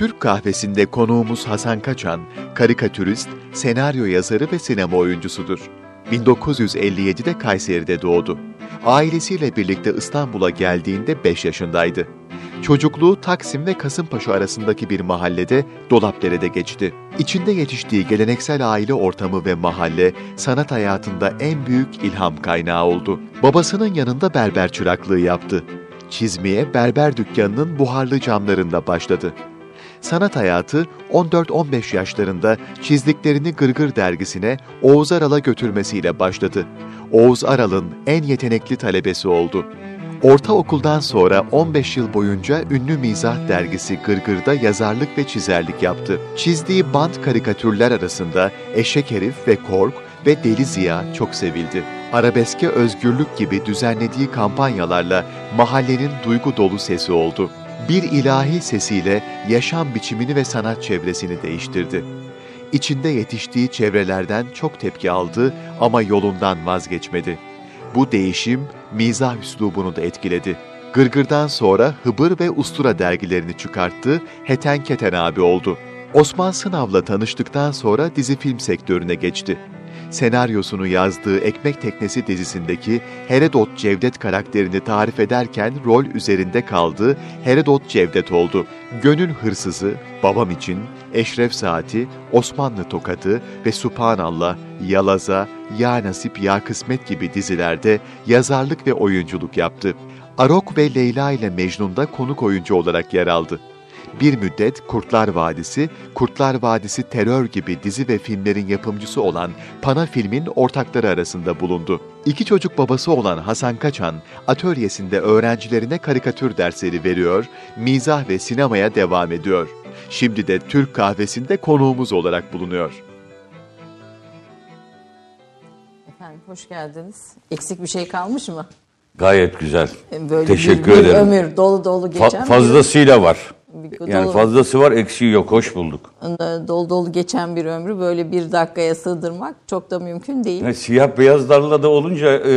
Türk kahvesinde konuğumuz Hasan Kaçan, karikatürist, senaryo yazarı ve sinema oyuncusudur. 1957'de Kayseri'de doğdu. Ailesiyle birlikte İstanbul'a geldiğinde 5 yaşındaydı. Çocukluğu Taksim ve Kasımpaşa arasındaki bir mahallede Dolapdere'de geçti. İçinde yetiştiği geleneksel aile ortamı ve mahalle sanat hayatında en büyük ilham kaynağı oldu. Babasının yanında berber çıraklığı yaptı. Çizmeye berber dükkanının buharlı camlarında başladı. Sanat hayatı 14-15 yaşlarında çizdiklerini Gırgır dergisine Oğuz Aral'a götürmesiyle başladı. Oğuz Aral'ın en yetenekli talebesi oldu. Ortaokuldan sonra 15 yıl boyunca ünlü mizah dergisi Gırgır'da yazarlık ve çizerlik yaptı. Çizdiği bant karikatürler arasında Eşek Herif ve Kork ve Deli Ziya çok sevildi. Arabeske özgürlük gibi düzenlediği kampanyalarla mahallenin duygu dolu sesi oldu. Bir ilahi sesiyle yaşam biçimini ve sanat çevresini değiştirdi. İçinde yetiştiği çevrelerden çok tepki aldı ama yolundan vazgeçmedi. Bu değişim mizah üslubunu da etkiledi. Gırgır'dan sonra Hıbır ve Ustura dergilerini çıkarttı, Heten Keten abi oldu. Osman Sınav'la tanıştıktan sonra dizi film sektörüne geçti. Senaryosunu yazdığı Ekmek Teknesi dizisindeki Herodot Cevdet karakterini tarif ederken rol üzerinde kaldığı Herodot Cevdet oldu. Gönül Hırsızı, Babam için, Eşref Saati, Osmanlı Tokadı ve Subhanallah, Yalaza, Ya Nasip Ya Kısmet gibi dizilerde yazarlık ve oyunculuk yaptı. Arok ve Leyla ile Mecnun'da konuk oyuncu olarak yer aldı. Bir müddet Kurtlar Vadisi, Kurtlar Vadisi Terör gibi dizi ve filmlerin yapımcısı olan Pana Film'in ortakları arasında bulundu. İki çocuk babası olan Hasan Kaçan, atölyesinde öğrencilerine karikatür dersleri veriyor, mizah ve sinemaya devam ediyor. Şimdi de Türk kahvesinde konuğumuz olarak bulunuyor. Efendim hoş geldiniz. Eksik bir şey kalmış mı? Gayet güzel. Böyle Teşekkür bir, bir ederim. ömür dolu dolu Fa- geçen bir- fazlasıyla var. Yani dolu, fazlası var, eksiği yok. Hoş bulduk. dolu dolu geçen bir ömrü böyle bir dakikaya sığdırmak çok da mümkün değil. Yani siyah beyazlarla da olunca e,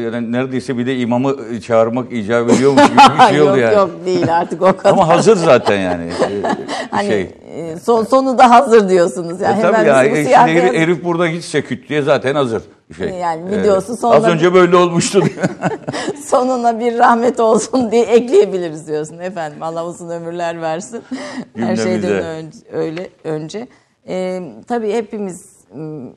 yani neredeyse bir de imamı çağırmak icap ediyormuş gibi bir şey yok yani. yok değil artık o kadar. Ama hazır zaten yani. E, hani şey. e, son, sonu da hazır diyorsunuz. Yani E, tabii hemen ya. biz bu e, şimdi herif, herif burada gitse küt diye zaten hazır. Şey. Yani videosu E, sonunda- Az önce böyle olmuştu. sonuna bir rahmet olsun diye ekleyebiliriz diyorsun efendim. Allah uzun ömürler versin. Her şeyden önce, öyle önce. Ee, tabii hepimiz m,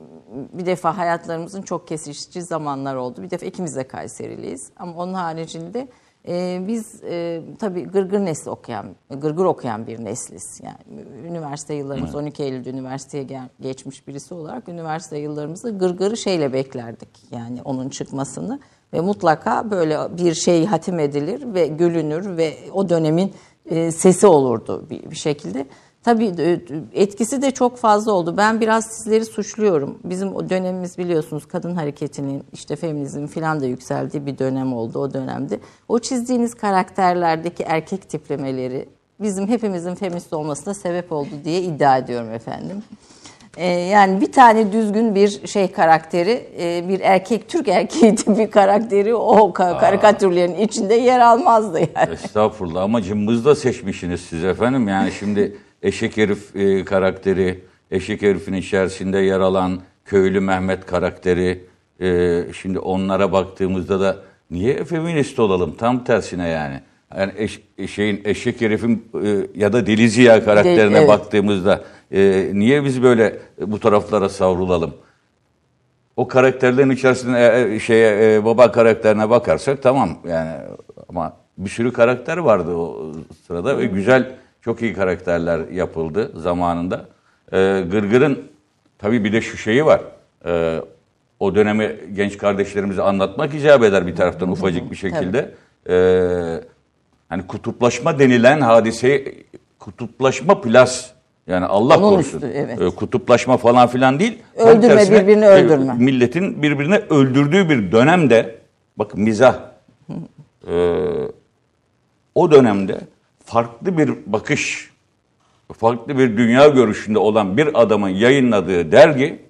bir defa hayatlarımızın çok kesişici zamanlar oldu. Bir defa ikimiz de Kayseriliyiz. Ama onun haricinde e, biz e, tabii gırgır nesli okuyan, gırgır okuyan bir nesliz. Yani üniversite yıllarımız 12 Eylül'de üniversiteye gel- geçmiş birisi olarak üniversite yıllarımızda gırgırı şeyle beklerdik. Yani onun çıkmasını ve mutlaka böyle bir şey hatim edilir ve gülünür ve o dönemin e, sesi olurdu bir, bir şekilde. Tabii e, etkisi de çok fazla oldu. Ben biraz sizleri suçluyorum. Bizim o dönemimiz biliyorsunuz kadın hareketinin işte feminizm falan da yükseldiği bir dönem oldu o dönemde. O çizdiğiniz karakterlerdeki erkek tiplemeleri bizim hepimizin feminist olmasına sebep oldu diye iddia ediyorum efendim. Ee, yani bir tane düzgün bir şey karakteri, e, bir erkek Türk erkeği tipi karakteri o ka- karikatürlerin içinde yer almazdı yani. Estağfurullah ama cımbızda seçmişsiniz siz efendim. Yani şimdi eşek herif e, karakteri, eşek herifin içerisinde yer alan köylü Mehmet karakteri. e, şimdi onlara baktığımızda da niye feminist olalım? Tam tersine yani. Yani eş- şeyin eşek herifin e, ya da Deli Ziya karakterine evet. baktığımızda e, niye biz böyle bu taraflara savrulalım? o karakterlerin içerisinde e, e, şeye e, baba karakterine bakarsak tamam yani ama bir sürü karakter vardı o sırada ve güzel çok iyi karakterler yapıldı zamanında. E, Gırgır'ın tabii bir de şu şeyi var. E, o dönemi genç kardeşlerimize anlatmak icap eder bir taraftan ufacık bir şekilde. E, hani kutuplaşma denilen hadise kutuplaşma plus yani Allah Onun korusun. üstü, evet. E, kutuplaşma falan filan değil. Tam Öldürme, tersine, birbirini e, öldürme. Milletin birbirini öldürdüğü bir dönemde bakın mizah e, o dönemde farklı bir bakış farklı bir dünya görüşünde olan bir adamın yayınladığı dergi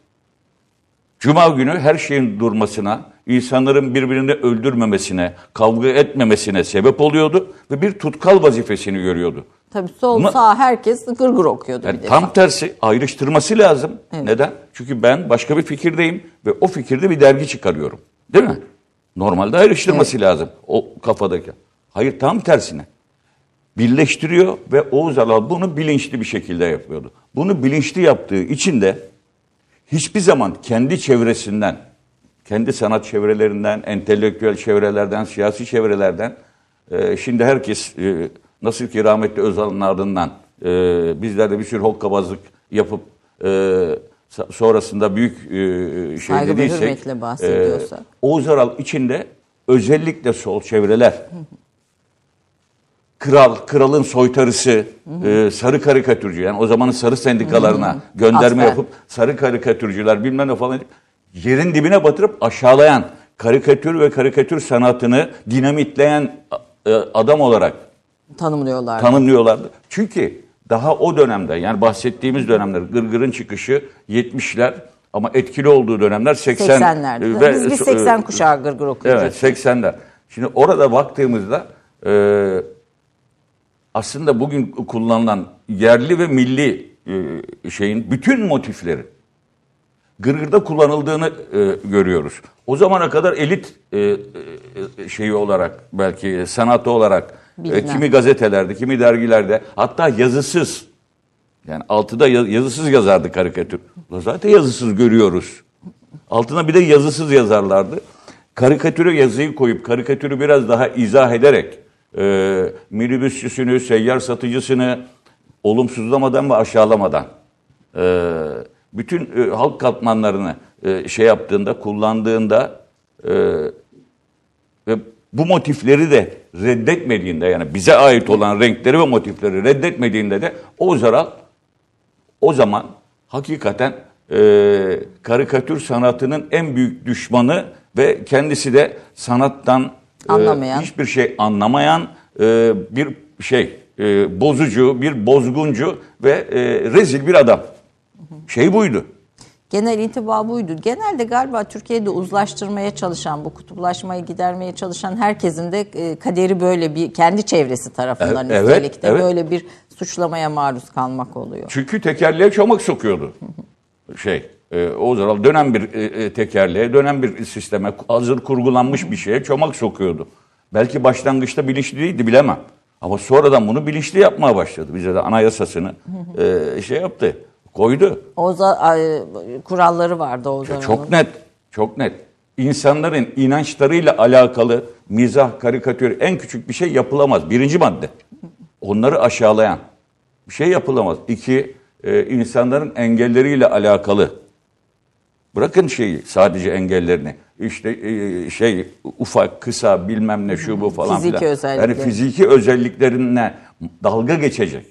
Cuma günü her şeyin durmasına, insanların birbirini öldürmemesine, kavga etmemesine sebep oluyordu ve bir tutkal vazifesini görüyordu. Tabii sol Ama- sağ herkes gırgır okuyordu Yani bir tam tersi ayrıştırması lazım. Evet. Neden? Çünkü ben başka bir fikirdeyim ve o fikirde bir dergi çıkarıyorum. Değil mi? Normalde ayrıştırması lazım o kafadaki. Hayır tam tersine. Birleştiriyor ve Oğuz Alal bunu bilinçli bir şekilde yapıyordu. Bunu bilinçli yaptığı için de hiçbir zaman kendi çevresinden, kendi sanat çevrelerinden, entelektüel çevrelerden, siyasi çevrelerden, e, şimdi herkes e, nasıl ki rahmetli Özal'ın ardından e, bizler de bir sürü hokkabazlık yapıp e, sonrasında büyük e, şey Saygı dediysek, e, Oğuz Aral içinde özellikle sol çevreler, kral, kralın soytarısı, e, sarı karikatürcü yani o zamanın sarı sendikalarına gönderme Asper. yapıp sarı karikatürcüler bilmem ne falan yerin dibine batırıp aşağılayan karikatür ve karikatür sanatını dinamitleyen e, adam olarak Tanımlıyorlar. tanımlıyorlardı. Çünkü daha o dönemde yani bahsettiğimiz dönemler Gırgır'ın çıkışı 70'ler ama etkili olduğu dönemler 80 80'lerde. ve- Biz bir 80 kuşağı gırgır okuyacağız. Evet 80'ler. Şimdi orada baktığımızda e, aslında bugün kullanılan yerli ve milli e, şeyin bütün motifleri Gırgır'da kullanıldığını e, görüyoruz. O zamana kadar elit e, e, şeyi olarak belki sanatı olarak e, kimi gazetelerde, kimi dergilerde hatta yazısız yani altıda ya- yazısız yazardı karikatür. Zaten yazısız görüyoruz. Altına bir de yazısız yazarlardı. Karikatüre yazıyı koyup karikatürü biraz daha izah ederek e, minibüsçüsünü, seyyar satıcısını olumsuzlamadan ve aşağılamadan e, bütün e, halk katmanlarını e, şey yaptığında, kullandığında e, ve bu motifleri de reddetmediğinde yani bize ait olan renkleri ve motifleri reddetmediğinde de Oğuz Aral o zaman hakikaten e, karikatür sanatının en büyük düşmanı ve kendisi de sanattan e, Anlamayan. hiçbir şey anlamayan e, bir şey e, bozucu, bir bozguncu ve e, rezil bir adam. Şey buydu. Genel intiba buydu. Genelde galiba Türkiye'de uzlaştırmaya çalışan, bu kutuplaşmayı gidermeye çalışan herkesin de e, kaderi böyle bir kendi çevresi tarafından Evet, üstelik de evet. böyle bir suçlamaya maruz kalmak oluyor. Çünkü tekerleğe çomak sokuyordu. Şey, e, Oğuz Aral dönen bir e, e, tekerleğe, dönen bir sisteme, hazır kurgulanmış bir şeye çomak sokuyordu. Belki başlangıçta bilinçli değildi bilemem. Ama sonradan bunu bilinçli yapmaya başladı. Bize de anayasasını e, şey yaptı, koydu. Oza ay, kuralları vardı o zaman. Çok net, çok net. İnsanların inançlarıyla alakalı mizah, karikatür en küçük bir şey yapılamaz. Birinci madde. Onları aşağılayan bir şey yapılamaz. İki, e, insanların engelleriyle alakalı. Bırakın şeyi sadece engellerini. İşte e, şey ufak, kısa bilmem ne şu bu falan Fiziki filan. özellikleri. Yani fiziki özelliklerine dalga geçecek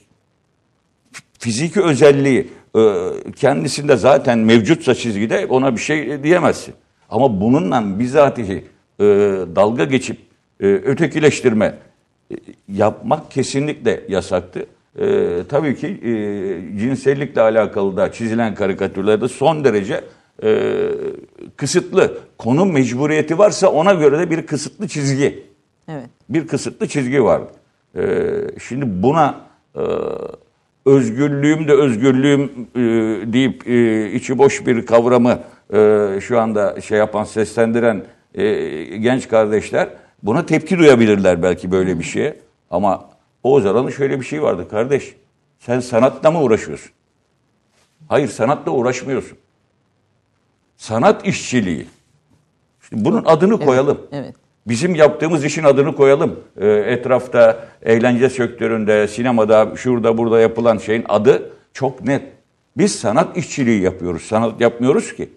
fiziki özelliği e, kendisinde zaten mevcutsa çizgide ona bir şey diyemezsin. Ama bununla bizatihi e, dalga geçip ötekileştirme yapmak kesinlikle yasaktı. Tabii ki e, cinsellikle alakalı da çizilen karikatürlerde son derece e, kısıtlı. Konu mecburiyeti varsa ona göre de bir kısıtlı çizgi Evet. bir kısıtlı çizgi var. Ee, şimdi buna e, özgürlüğüm de özgürlüğüm e, deyip e, içi boş bir kavramı e, şu anda şey yapan, seslendiren e, genç kardeşler buna tepki duyabilirler belki böyle bir şeye. Ama Oğuz Aral'ın şöyle bir şey vardı kardeş. Sen sanatla mı uğraşıyorsun? Hayır sanatla uğraşmıyorsun. Sanat işçiliği. Şimdi bunun adını koyalım. evet. Bizim yaptığımız işin adını koyalım. Ee, etrafta, eğlence sektöründe, sinemada, şurada burada yapılan şeyin adı çok net. Biz sanat işçiliği yapıyoruz. Sanat yapmıyoruz ki.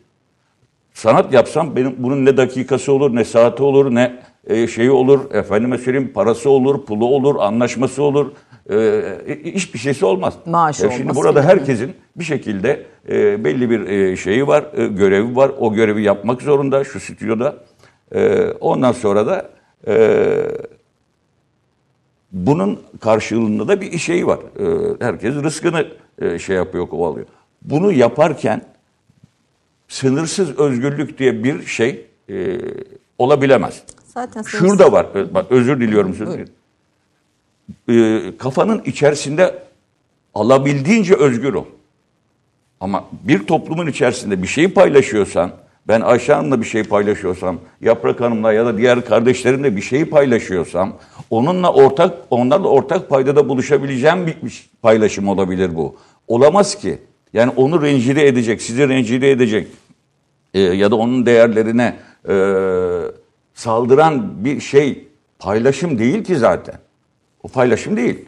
Sanat yapsam benim bunun ne dakikası olur, ne saati olur, ne e, şeyi olur, efendime söyleyeyim parası olur, pulu olur, anlaşması olur. E, hiçbir şeysi olmaz. Maaşı E, Şimdi burada herkesin bir şekilde e, belli bir e, şeyi var, e, görevi var. O görevi yapmak zorunda şu stüdyoda. E, ondan sonra da e, bunun karşılığında da bir şeyi var. E, herkes rızkını e, şey yapıyor, kovalıyor. Bunu yaparken sınırsız özgürlük diye bir şey e, olabilemez. Zaten Şurada var. Bak özür diliyorum. Dilerim. E, kafanın içerisinde alabildiğince özgür ol. Ama bir toplumun içerisinde bir şeyi paylaşıyorsan, ben Ayşe Hanım'la bir şey paylaşıyorsam, Yaprak Hanım'la ya da diğer kardeşlerimle bir şeyi paylaşıyorsam, onunla ortak, onlarla ortak paydada buluşabileceğim bir paylaşım olabilir bu. Olamaz ki. Yani onu rencide edecek, sizi rencide edecek e, ya da onun değerlerine e, saldıran bir şey paylaşım değil ki zaten. O paylaşım değil.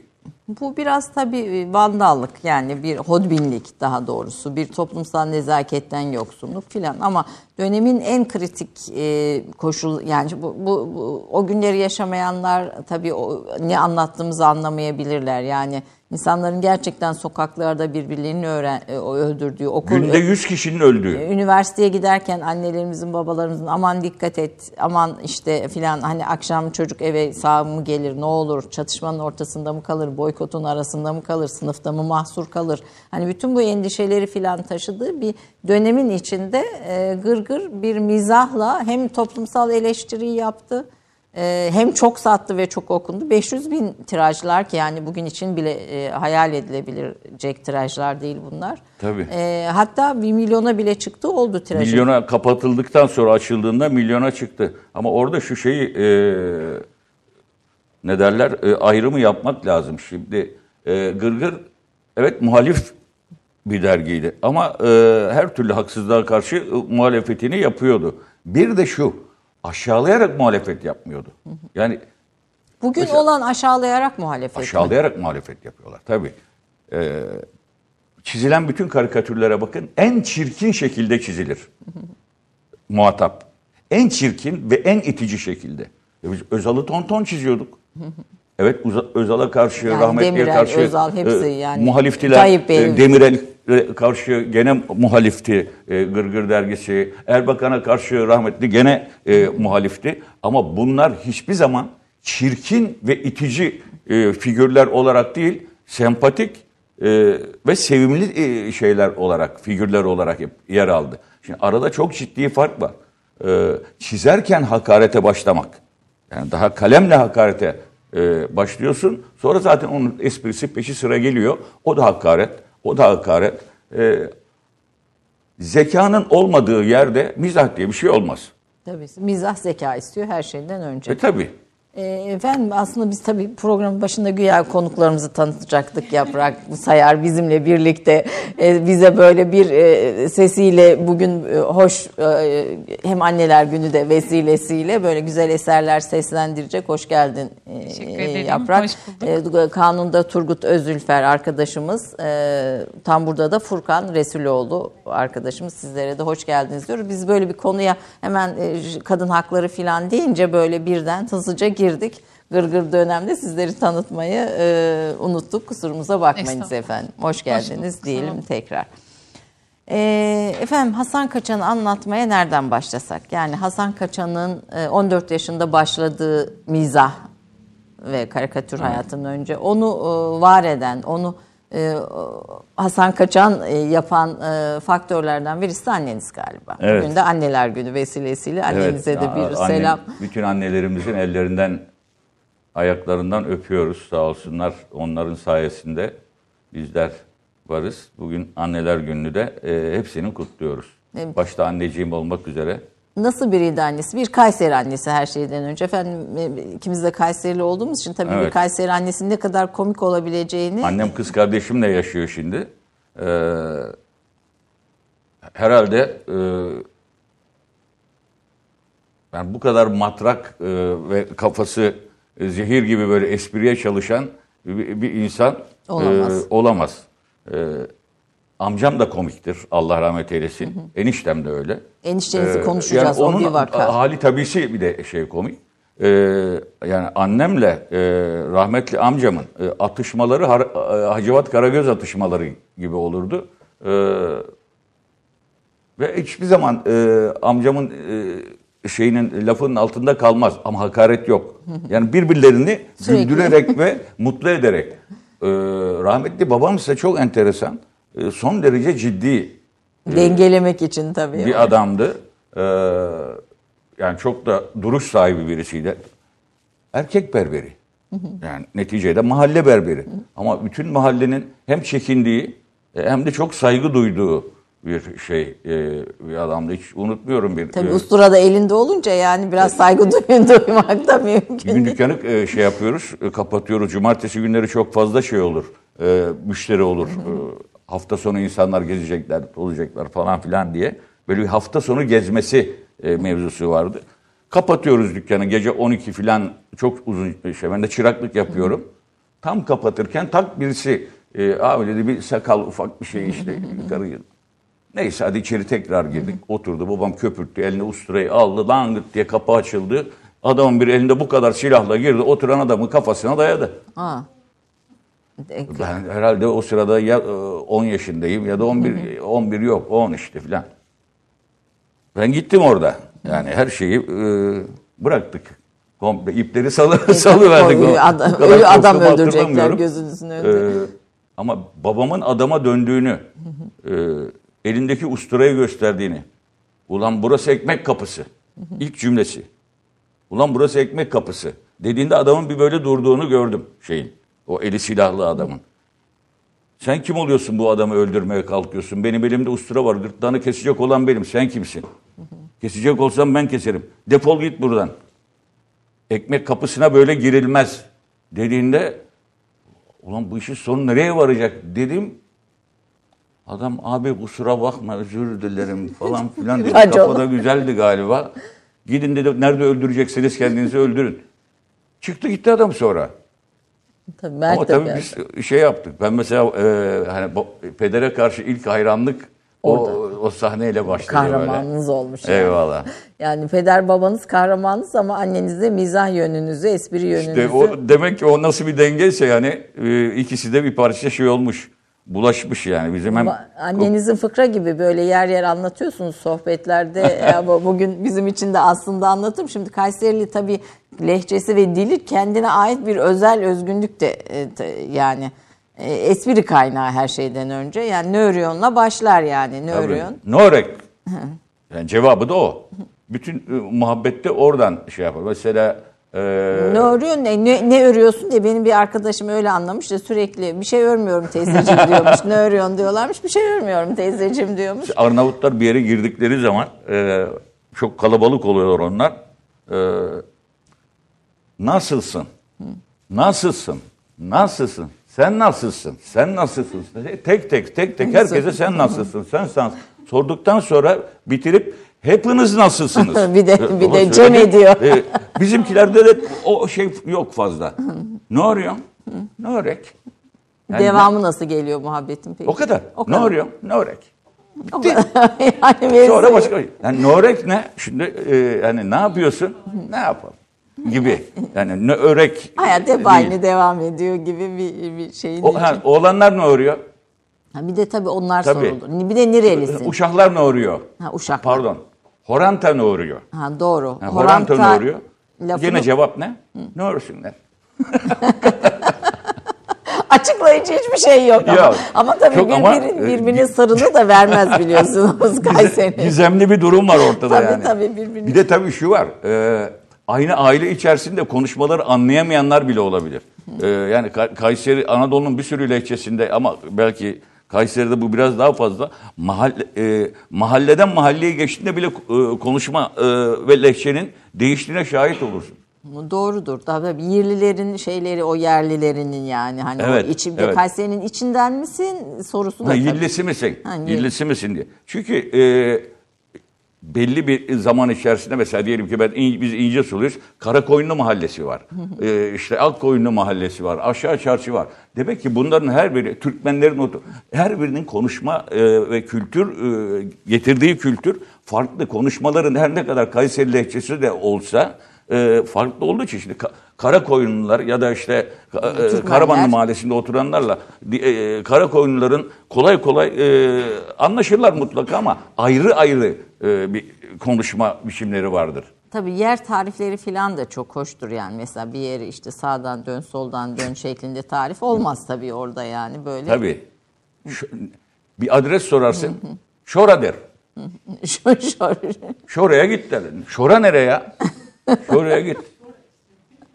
Bu biraz tabii e, vandallık yani bir hodbinlik daha doğrusu bir toplumsal nezaketten yoksunluk filan ama dönemin en kritik e, koşul yani bu, bu, bu o günleri yaşamayanlar tabii o, ne anlattığımızı anlamayabilirler yani insanların gerçekten sokaklarda birbirlerini öğren, e, öldürdüğü okul Günde 100 kişinin öldüğü. üniversiteye giderken annelerimizin babalarımızın aman dikkat et aman işte filan hani akşam çocuk eve sağ mı gelir ne olur çatışmanın ortasında mı kalır boykotun arasında mı kalır sınıfta mı mahsur kalır hani bütün bu endişeleri filan taşıdığı bir dönemin içinde e, gırgır bir mizahla hem toplumsal eleştiriyi yaptı e, hem çok sattı ve çok okundu 500 bin tirajlar ki yani bugün için bile e, hayal edilebilecek tirajlar değil bunlar. Tabii. E, hatta bir milyona bile çıktı oldu tirajı. Milyona kapatıldıktan sonra açıldığında milyona çıktı. Ama orada şu şeyi e, ne derler e, ayrımı yapmak lazım. Şimdi e, Gırgır evet muhalif bir dergiydi ama e, her türlü haksızlığa karşı e, muhalefetini yapıyordu. Bir de şu aşağılayarak muhalefet yapmıyordu. Yani Bugün olan aşağılayarak muhalefet. mi? Aşağılayarak muhalefet yapıyorlar tabii. Ee, çizilen bütün karikatürlere bakın en çirkin şekilde çizilir. Muhatap. En çirkin ve en itici şekilde. E biz Özal'ı tonton çiziyorduk. Evet Özal'a karşı, Yani rahmetliye Demirel, karşı Özal hepsi yani. muhaliftiler. Tayyip Bey. E, Demirel'e karşı gene muhalifti e, Gırgır dergisi. Erbakan'a karşı rahmetli gene e, muhalifti. Ama bunlar hiçbir zaman çirkin ve itici e, figürler olarak değil, sempatik e, ve sevimli e, şeyler olarak, figürler olarak hep yer aldı. Şimdi arada çok ciddi fark var. E, çizerken hakarete başlamak. Yani daha kalemle hakarete e, başlıyorsun. Sonra zaten onun esprisi peşi sıra geliyor. O da hakaret, o da hakaret. E, zekanın olmadığı yerde mizah diye bir şey olmaz. Tabii mizah zeka istiyor her şeyden önce. E tabii. Ee, efendim aslında biz tabii programın başında güya konuklarımızı tanıtacaktık Yaprak Sayar bizimle birlikte Ee, bize böyle bir e, sesiyle bugün e, hoş e, hem anneler günü de vesilesiyle böyle güzel eserler seslendirecek. Hoş geldin Teşekkür ederim, Yaprak. hoş bulduk. Kanunda Turgut Özülfer arkadaşımız tam burada da Furkan Resuloğlu arkadaşımız sizlere de hoş geldiniz diyoruz. Biz böyle bir konuya hemen kadın hakları falan deyince böyle birden hızlıca girdik. Gırgır dönemde sizleri tanıtmayı e, unuttuk. Kusurumuza bakmayınız efendim. Hoş geldiniz sağ diyelim tekrar. E, efendim Hasan Kaçan'ı anlatmaya nereden başlasak? Yani Hasan Kaçan'ın e, 14 yaşında başladığı mizah ve karikatür hayatının önce onu e, var eden, onu e, Hasan Kaçan e, yapan e, faktörlerden birisi de anneniz galiba. Evet. Bugün de anneler günü vesilesiyle annenize de ya, bir annem- selam. Bütün annelerimizin ellerinden, ayaklarından öpüyoruz sağ olsunlar. Onların sayesinde bizler varız. Bugün anneler gününü de e, hepsini kutluyoruz. Evet. Başta anneciğim olmak üzere. Nasıl biriydi annesi? Bir Kayseri annesi her şeyden önce. Efendim e, ikimiz de Kayserili olduğumuz için tabii bir Evet. Kayseri annesinin ne kadar komik olabileceğini Annem kız kardeşimle yaşıyor şimdi. Ee, herhalde e, ben bu kadar matrak e, ve kafası e, zehir gibi böyle espriye çalışan bir, bir insan e, Olamaz. olamaz. E, amcam da komiktir. Allah rahmet eylesin. Eniştem de öyle. eniştenizi Ee, konuşacağız yani o onun bir vaka. hali tabisi bir de şey komik. Ee, yani annemle e, rahmetli amcamın e, atışmaları Har- e, Hacivat Karagöz atışmaları gibi olurdu. Ee, ve hiçbir zaman e, amcamın e, şeyinin lafının altında kalmaz ama hakaret yok. Yani birbirlerini güldürerek ve mutlu ederek. Ee, rahmetli babam ise çok enteresan. E, son derece ciddi Dengelemek için tabii. bir adamdı. Ee, yani çok da duruş sahibi birisiydi. Erkek berberi. Yani neticede mahalle berberi. Ama bütün mahallenin hem çekindiği e, hem de çok saygı duyduğu bir şey e, bir adamdı. Hiç unutmuyorum bir. Tabii e, ustura da elinde olunca yani biraz saygı duy- duymak da mümkün. gün dükkanı e, şey yapıyoruz, e, kapatıyoruz. Cumartesi günleri çok fazla şey olur, e, müşteri olur. E, hafta sonu insanlar gezecekler, olacaklar falan filan diye. Böyle bir hafta sonu gezmesi e, mevzusu vardı. Kapatıyoruz dükkanı gece 12 filan çok uzun şey. Ben de çıraklık yapıyorum. Tam kapatırken tak birisi e, abi dedi bir sakal ufak bir şey işte yukarı Neyse hadi içeri tekrar girdik. Oturdu babam köpürttü eline usturayı aldı langırt diye kapı açıldı. Adamın bir elinde bu kadar silahla girdi oturan adamın kafasına dayadı. Ha. E, Ben herhalde o sırada ya e, 10 yaşındayım ya da 11 11 yok 10 işte filan. Ben gittim orada. Yani her şeyi e, bıraktık. Komple ipleri salı salıverdik. O adam, ölü adam öldürecekler gözünüzün önünde. Ee, ama babamın adama döndüğünü, e, elindeki usturayı gösterdiğini, ulan burası ekmek kapısı, ilk cümlesi. Ulan burası ekmek kapısı dediğinde adamın bir böyle durduğunu gördüm şeyin, o eli silahlı adamın. Sen kim oluyorsun bu adamı öldürmeye kalkıyorsun? Benim elimde ustura var, gırtlağını kesecek olan benim, sen kimsin? Kesecek olsam ben keserim. Defol git buradan. Ekmek kapısına böyle girilmez dediğinde Ulan bu işin sonu nereye varacak dedim. Adam abi kusura bakma özür dilerim falan filan dedi. Kafada güzeldi galiba. Gidin dedi nerede öldürecekseniz kendinizi öldürün. Çıktı gitti adam sonra. Tabii Mert Ama tabii biz şey yaptık. Ben mesela e, hani pedere karşı ilk hayranlık o, o sahneyle başladı böyle. kahramanınız olmuş. Yani. Eyvallah. yani peder babanız kahramanınız ama anneniz de mizah yönünüzü, espri yönünüzü. İşte o demek ki o nasıl bir dengeyse yani e, ikisi de bir parça şey olmuş. Bulaşmış yani bizim hem Ba- Annenizin fıkra gibi böyle yer yer anlatıyorsunuz sohbetlerde. ya bu- bugün bizim için de aslında anlatım. Şimdi Kayserili tabii lehçesi ve dili kendine ait bir özel özgünlük de e, yani e, espri kaynağı her şeyden önce. Yani nöryonla başlar yani nöryon. Norek. Yani cevabı da o. Bütün e, muhabbette oradan şey yapar. Mesela e, Nöryon ne, ne, ne örüyorsun diye benim bir arkadaşım öyle anlamış da sürekli bir şey örmüyorum teyzeciğim diyormuş. Nöryon diyorlarmış bir şey örmüyorum teyzeciğim diyormuş. Arnavutlar bir yere girdikleri zaman e, çok kalabalık oluyorlar onlar. E, nasılsın? Nasılsın? Nasılsın? Sen nasılsın? Sen nasılsın? Tek tek tek tek herkese sen nasılsın? Sen sen sorduktan sonra bitirip hepiniz nasılsınız? Bir de- bir de cem ediyor. E, bizimkilerde de o şey yok fazla. ne arıyorsun? Ne örek? Yani Devamı nasıl geliyor muhabbetin peki? O kadar. O Ne arıyorsun? Ne örek? Kadar. yani Sonra başka yani norek ne? Şimdi e, yani ne yapıyorsun? Ne yapalım? Gibi. Yani ne örek. Hayat hep aynı devam ediyor gibi bir, bir şeyin O, ha, oğlanlar ne örüyor? Ha, bir de tabii onlar Tabii. sorulur. Bir de nerelisin? Uşaklar ne örüyor? Ha, uşaklar. Pardon. Horanta ne örüyor? Ha, doğru. Ha, horanta ne örüyor? lafını Gene cevap ne? Ne örsünler? açıklayıcı hiçbir şey yok ama. Yok. Ama tabii Çok ama, e, birbirine sarılı da vermez biliyorsunuz Kayseri. Gizemli bir durum var ortada Tabii, yani. tabii, birbirine- Bir de tabii şu var. e, aynı aile içerisinde konuşmaları anlayamayanlar bile olabilir. E, yani Ka- Kayseri Anadolu'nun bir sürü lehçesinde ama belki Kayseri'de bu biraz daha fazla. Mahalle, e, mahalleden mahalleye geçtiğinde bile e, konuşma e, ve lehçenin değiştiğine şahit olursun. Doğrudur. Tabii yerlilerin şeyleri o yerlilerinin yani hani Evet, o içi, evet. Kayseri'nin içinden misin sorusu da Ha, tabii. yillisi misin? Ha, Yillisi misin diye. Çünkü e, belli bir zaman içerisinde mesela diyelim ki ben İn- biz İnce Suluyuz. Karakoyunlu mahallesi var. e, işte Akkoyunlu mahallesi var. Aşağı çarşı var. Demek ki bunların her biri Türkmenlerin otu, her birinin konuşma e, ve kültür e, getirdiği kültür farklı. Konuşmaların her ne kadar Kayseri lehçesi de olsa e, farklı olduğu için şimdi Ka- Karakoyunlular ya da işte e. Karamanlı mahallesinde oturanlarla e, Karakoyunluların kolay kolay e, anlaşırlar mutlaka ama ayrı ayrı e, bir konuşma biçimleri vardır. Tabii yer tarifleri falan da çok hoştur yani. Mesela bir yeri işte sağdan dön, soldan dön şeklinde tarif olmaz tabii orada yani böyle. Tabii. Şu- bir adres sorarsın. Şora der. Şöyle. Şoraya git der. Şora nereye ya? Şoraya git.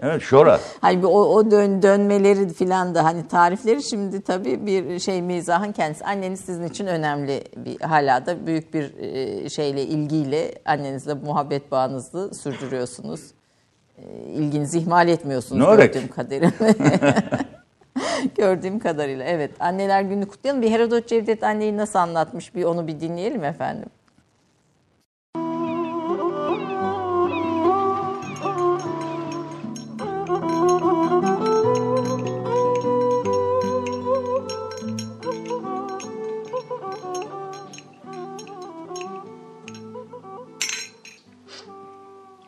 Evet şora. Hani o, o dön, dönmeleri filan da hani tarifleri şimdi tabii bir şey mizahın kendisi. Anneniz sizin için önemli bir hala da büyük bir e, şeyle ilgiyle annenizle muhabbet bağınızı sürdürüyorsunuz. E, İlginizi ihmal etmiyorsunuz Ne örek? gördüğüm kadarıyla. gördüğüm kadarıyla evet. Anneler günü kutlayalım. Bir Herodot Cevdet anneyi nasıl anlatmış bir onu bir dinleyelim efendim.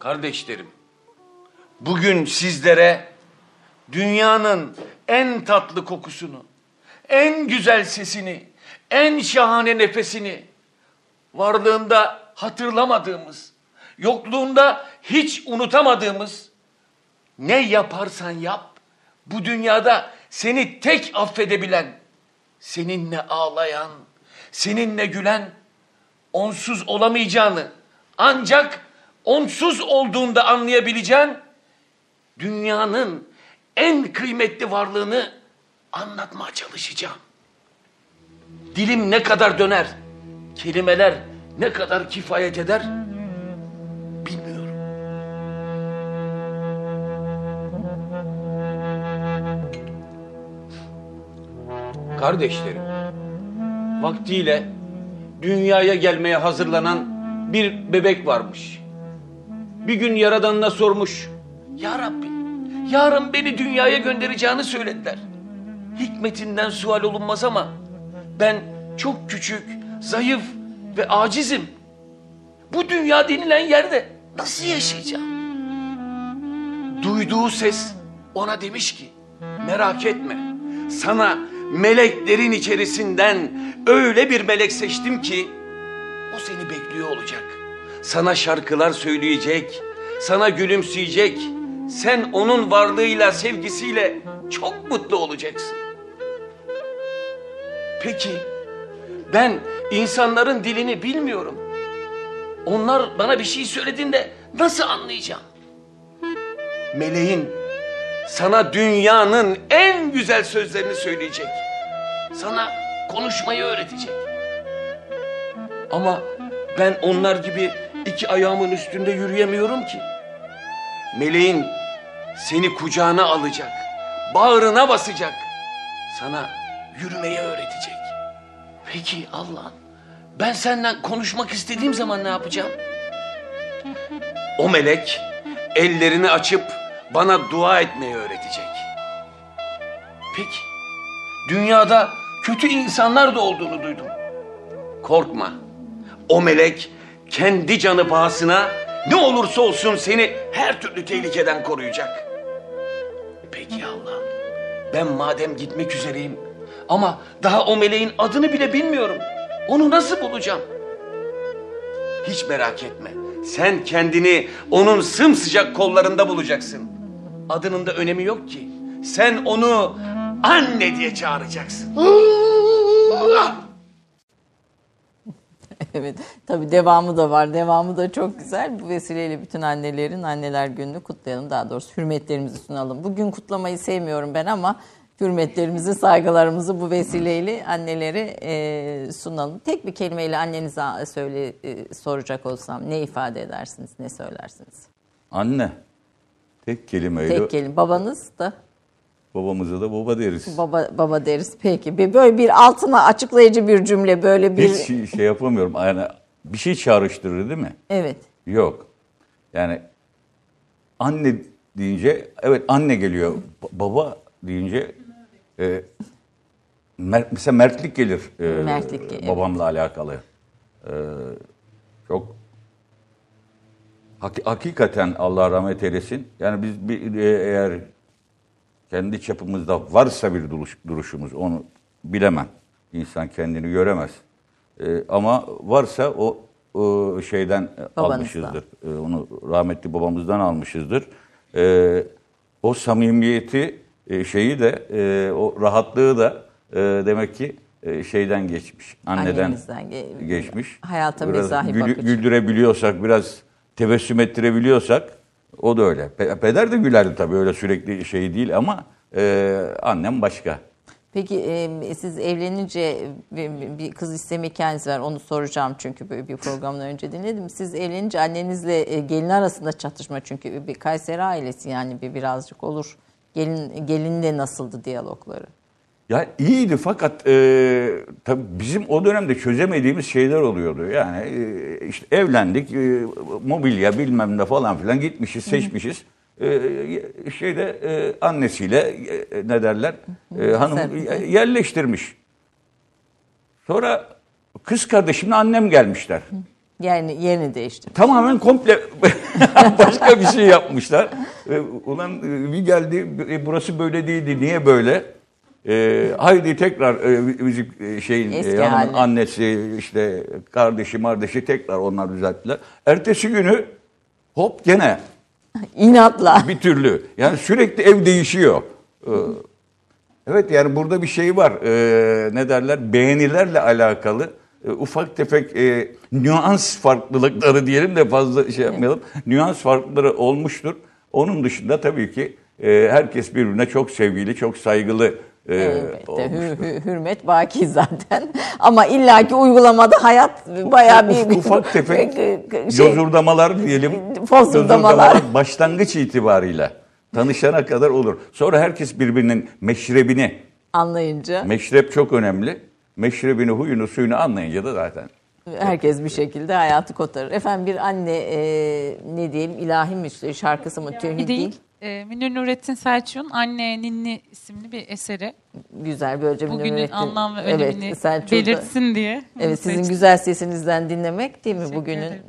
Kardeşlerim, bugün sizlere dünyanın en tatlı kokusunu, en güzel sesini, en şahane nefesini, varlığında hatırlamadığımız, yokluğunda hiç unutamadığımız, ne yaparsan yap, bu dünyada seni tek affedebilen, seninle ağlayan, seninle gülen, onsuz olamayacağını ancak onsuz olduğunda anlayabileceğin dünyanın en kıymetli varlığını anlatmaya çalışacağım. Dilim ne kadar döner, kelimeler ne kadar kifayet eder bilmiyorum. Kardeşlerim, vaktiyle dünyaya gelmeye hazırlanan bir bebek varmış. Bir gün Yaradan'ına sormuş. Ya Rabbi, yarın beni dünyaya göndereceğini söylediler. Hikmetinden sual olunmaz ama ben çok küçük, zayıf ve acizim. Bu dünya denilen yerde nasıl yaşayacağım? Duyduğu ses ona demiş ki, merak etme, sana meleklerin içerisinden öyle bir melek seçtim ki, o seni bekliyor olacak. Sana şarkılar söyleyecek, sana gülümseyecek. Sen onun varlığıyla, sevgisiyle çok mutlu olacaksın. Peki, ben insanların dilini bilmiyorum. Onlar bana bir şey söylediğinde nasıl anlayacağım? Meleğin sana dünyanın en güzel sözlerini söyleyecek. Sana konuşmayı öğretecek. Ama ben onlar gibi iki ayağımın üstünde yürüyemiyorum ki. Meleğin seni kucağına alacak, bağrına basacak, sana yürümeyi öğretecek. Peki Allah'ım, ben senden konuşmak istediğim zaman ne yapacağım? O melek ellerini açıp bana dua etmeyi öğretecek. Peki, dünyada kötü insanlar da olduğunu duydum. Korkma. O melek kendi canı pahasına ne olursa olsun seni her türlü tehlikeden koruyacak. Peki Allah'ım. Ben madem gitmek üzereyim ama daha o meleğin adını bile bilmiyorum. Onu nasıl bulacağım? Hiç merak etme. Sen kendini onun sımsıcak kollarında bulacaksın. Adının da önemi yok ki. Sen onu anne diye çağıracaksın. Evet. Tabii devamı da var. Devamı da çok güzel. Bu vesileyle bütün annelerin anneler gününü kutlayalım. Daha doğrusu hürmetlerimizi sunalım. Bugün kutlamayı sevmiyorum ben ama hürmetlerimizi, saygılarımızı bu vesileyle annelere e, sunalım. Tek bir kelimeyle annenize söyle e, soracak olsam ne ifade edersiniz, ne söylersiniz? Anne. Tek kelimeyle Tek kelime. Babanız da babamıza da baba deriz. baba baba deriz. Peki. Bir böyle bir altına açıklayıcı bir cümle böyle bir Hiç şey- şey yapamıyorum. Yani bir şey çağrıştırır değil mi? Evet. Yok. Yani anne deyince evet anne geliyor. Ba- Baba deyince e, mer- mesela mertlik gelir. e, Mertlik, evet. Babamla alakalı. E, çok hak- hakikaten Allah rahmet eylesin. Yani biz bir, e, eğer kendi çapımızda varsa bir duruş, duruşumuz onu bilemem. İnsan kendini göremez. E, ama varsa o, o şeyden Babanızdan. almışızdır. E, onu rahmetli babamızdan almışızdır. E, o samimiyeti e, şeyi de e, o rahatlığı da e, demek ki e, şeyden geçmiş. Anneden ge- geçmiş. hayata Biraz mizahi gülü- bakış. güldürebiliyorsak, biraz tebessüm ettirebiliyorsak O da öyle. Pe- Peder de gülerdi tabii öyle sürekli şey değil ama e, annem başka. Peki e, siz evlenince bir, bir kız isteme hikayeniz var. Onu soracağım çünkü böyle bir programdan önce dinledim. Siz evlenince annenizle e, gelin arasında çatışma çünkü bir Kayseri ailesi yani bir birazcık olur. Gelin gelinle nasıldı diyalogları? Ya iyiydi fakat e, tabii bizim o dönemde çözemediğimiz şeyler oluyordu. Yani e, işte evlendik, e, mobilya bilmem ne falan filan gitmişiz, seçmişiz. E, şeyde e, annesiyle e, ne derler e, hanım yerleştirmiş. Sonra kız kardeşimle annem gelmişler. Yani yerini değişti. Tamamen komple başka bir şey yapmışlar. E, ulan e, bir geldi e, burası böyle değildi niye böyle? E, haydi tekrar e, müzik e, şeyin Eski e, hanımın annesi işte kardeşi kardeşi tekrar onlar düzelttiler. Ertesi günü hop gene İnatla. bir türlü. Yani sürekli ev değişiyor. Ee, Evet yani burada bir şey var. Ee, ne derler? Beğenilerle alakalı e, ufak tefek e, nüans farklılıkları diyelim de fazla şey yapmayalım. Nüans farklılıkları olmuştur. Onun dışında tabii ki e, herkes birbirine çok sevgili, çok saygılı e, Elbette. olmuş. Hü- hü- hürmet baki zaten. Ama illaki uygulamada hayat bayağı bir ufak tefek şey, yozurdamalar diyelim. Fosurdamalar. başlangıç itibarıyla tanışana kadar olur. Sonra herkes birbirinin meşrebini anlayınca Meşrep çok önemli. Meşrebini, huyunu, suyunu anlayınca da zaten. herkes bir şekilde hayatı kotarır. Efendim bir anne e, ne diyelim ilahi mi şarkısı mı Bir değil. değil. E, Münir Nurettin Selçuk'un Anne Ninni isimli bir eseri. Güzel böylece bir Bugünün Nurettin- anlam ve önemini Selçuk'u da- belirtsin diye. Evet sizin seçtim. güzel sesinizden dinlemek değil mi Teşekkür bugünün ederim,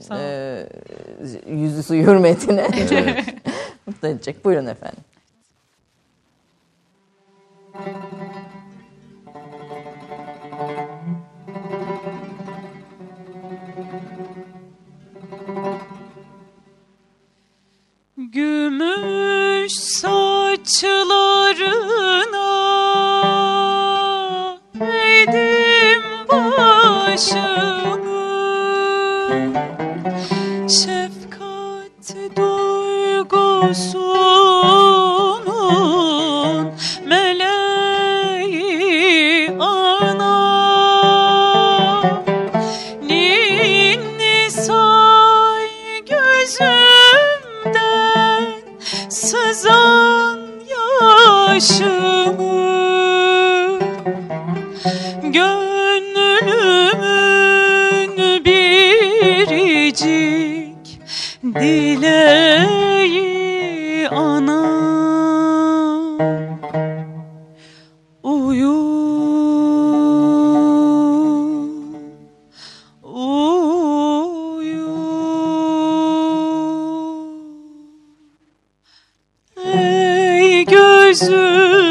e, yüzüsü hürmetine mutlu edecek. Buyurun efendim. Gümüş saçlarına. Eğdim başımı Şefkat duygusunun yaşımı Gönlümün biricik dileği gözüm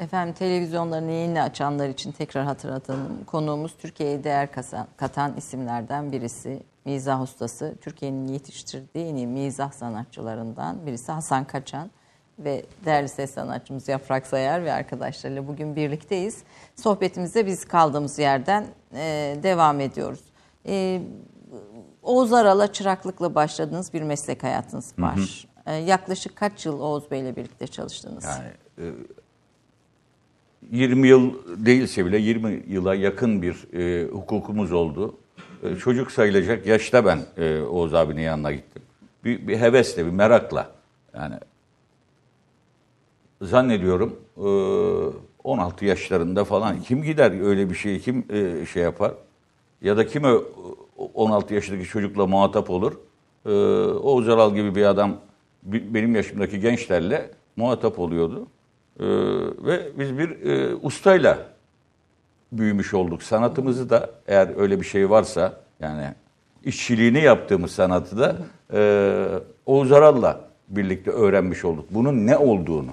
Efendim televizyonlarını yeni açanlar için tekrar hatırlatalım. Konuğumuz Türkiye'ye değer katan, katan isimlerden birisi. Mizah ustası. Türkiye'nin yetiştirdiği en iyi mizah sanatçılarından birisi Hasan Kaçan. Ve değerli ses sanatçımız Yaprak Sayar ve arkadaşlarıyla bugün birlikteyiz. Sohbetimize biz kaldığımız yerden e, devam ediyoruz. E, Oğuz Aral'a çıraklıkla başladığınız bir meslek hayatınız var. E, yaklaşık kaç yıl Oğuz Bey'le birlikte çalıştınız? Yani e, 20 yıl değilse bile 20 yıla yakın bir e, hukukumuz oldu. E, çocuk sayılacak yaşta ben e, Oğuz abinin yanına gittim. Bir, bir hevesle, bir merakla. Yani zannediyorum e, 16 yaşlarında falan kim gider öyle bir şeyi kim e, şey yapar? Ya da kim ö- 16 yaşındaki çocukla muhatap olur? E, Oğuz Aral gibi bir adam benim yaşımdaki gençlerle muhatap oluyordu. Ee, ve biz bir e, ustayla büyümüş olduk. Sanatımızı da eğer öyle bir şey varsa yani işçiliğini yaptığımız sanatı da e, Oğuz Aral'la birlikte öğrenmiş olduk. Bunun ne olduğunu,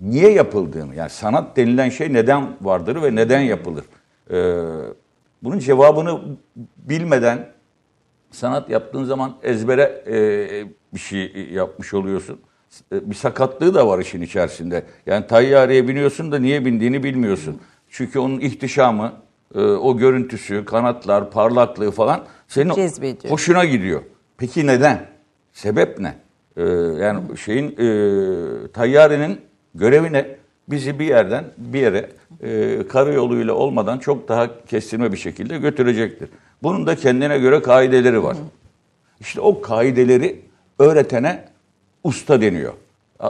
niye yapıldığını, yani sanat denilen şey neden vardır ve neden yapılır? Ee, bunun cevabını bilmeden sanat yaptığın zaman ezbere e, bir şey yapmış oluyorsun. Bir sakatlığı da var işin içerisinde. Yani tayyareye biniyorsun da niye bindiğini bilmiyorsun. Çünkü onun ihtişamı, e, o görüntüsü, kanatlar, parlaklığı falan senin Cezbediyor. hoşuna gidiyor. Peki neden? Sebep ne? E, yani şeyin e, tayyarenin görevi ne? Bizi bir yerden bir yere karayoluyla olmadan çok daha kestirme bir şekilde götürecektir. Bunun da kendine göre kaideleri var. İşte o kaideleri öğretene usta deniyor. E,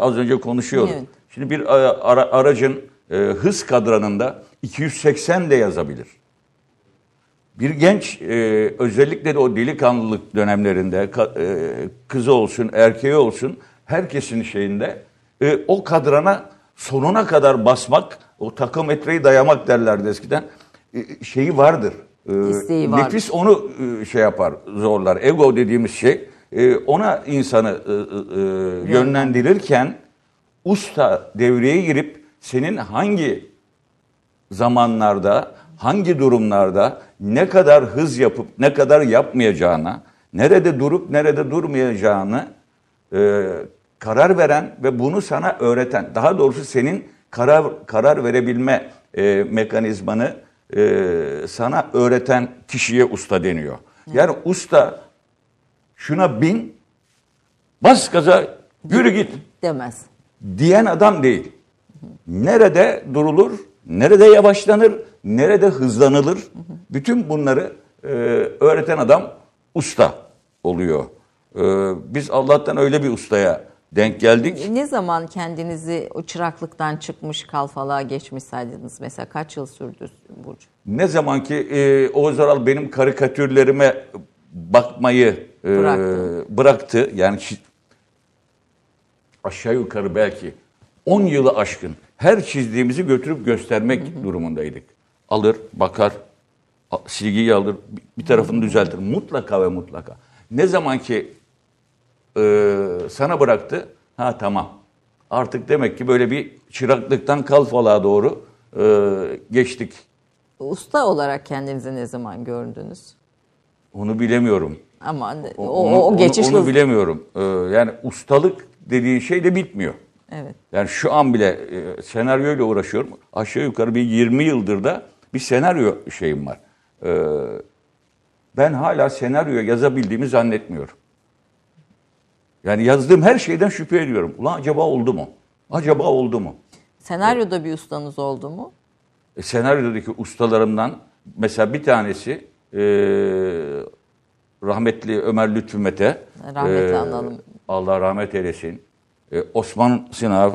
az önce konuşuyorduk. Evet. Şimdi bir a- ara- aracın e, hız kadranında 280 de yazabilir. Bir genç e, özellikle de o delikanlılık dönemlerinde ka- e, kızı olsun erkeği olsun herkesin şeyinde e, o kadrana sonuna kadar basmak o takometreyi dayamak derlerdi eskiden E, şeyi vardır. E, İsteği vardır. nefis onu e, şey yapar zorlar. Ego dediğimiz şey e, ona insanı e, e, e, yönlendirirken usta devreye girip senin hangi zamanlarda, hangi durumlarda ne kadar hız yapıp ne kadar yapmayacağına, nerede durup nerede durmayacağını e, karar veren ve bunu sana öğreten, daha doğrusu senin karar karar verebilme e, mekanizmanı e, sana öğreten kişiye usta deniyor. Yani usta şuna bin, bas gaza, yürü git Demez. diyen adam değil. Nerede durulur, nerede yavaşlanır, nerede hızlanılır, bütün bunları e, öğreten adam usta oluyor. E, biz Allah'tan öyle bir ustaya denk geldik. Ne zaman kendinizi o çıraklıktan çıkmış kalfalığa geçmiş saydınız mesela kaç yıl sürdü Burcu? Ne zaman ki e, Oğuz Aral benim karikatürlerime bakmayı e, Bıraktı. bıraktı. Yani aşağı yukarı belki 10 yılı aşkın her çizdiğimizi götürüp göstermek durumundaydık. Alır, bakar, silgiyi alır, bir- tarafını düzeltir. Mutlaka ve mutlaka. Ne zaman ki e, sana bıraktı, ha tamam. Artık demek ki böyle bir çıraklıktan kalfalığa doğru e, geçtik. Usta olarak kendinizi ne zaman gördünüz? Onu bilemiyorum. Ama o, o, o geçiş onu, onu bilemiyorum. Ee, yani ustalık dediğin şey de bitmiyor. Evet. Yani şu an bile e, senaryoyla uğraşıyorum. Aşağı yukarı bir 20 yıldır da bir senaryo şeyim var. E, ben hala senaryo yazabildiğimi zannetmiyorum. Yani yazdığım her şeyden şüphe ediyorum. Ulan acaba oldu mu? Acaba oldu mu? Senaryoda bir ustanız oldu mu? E, senaryodaki ustalarımdan mesela bir tanesi e, rahmetli Ömer Lütfü Mete. Rahmetli analım. Allah rahmet eylesin. E, Osman Sınav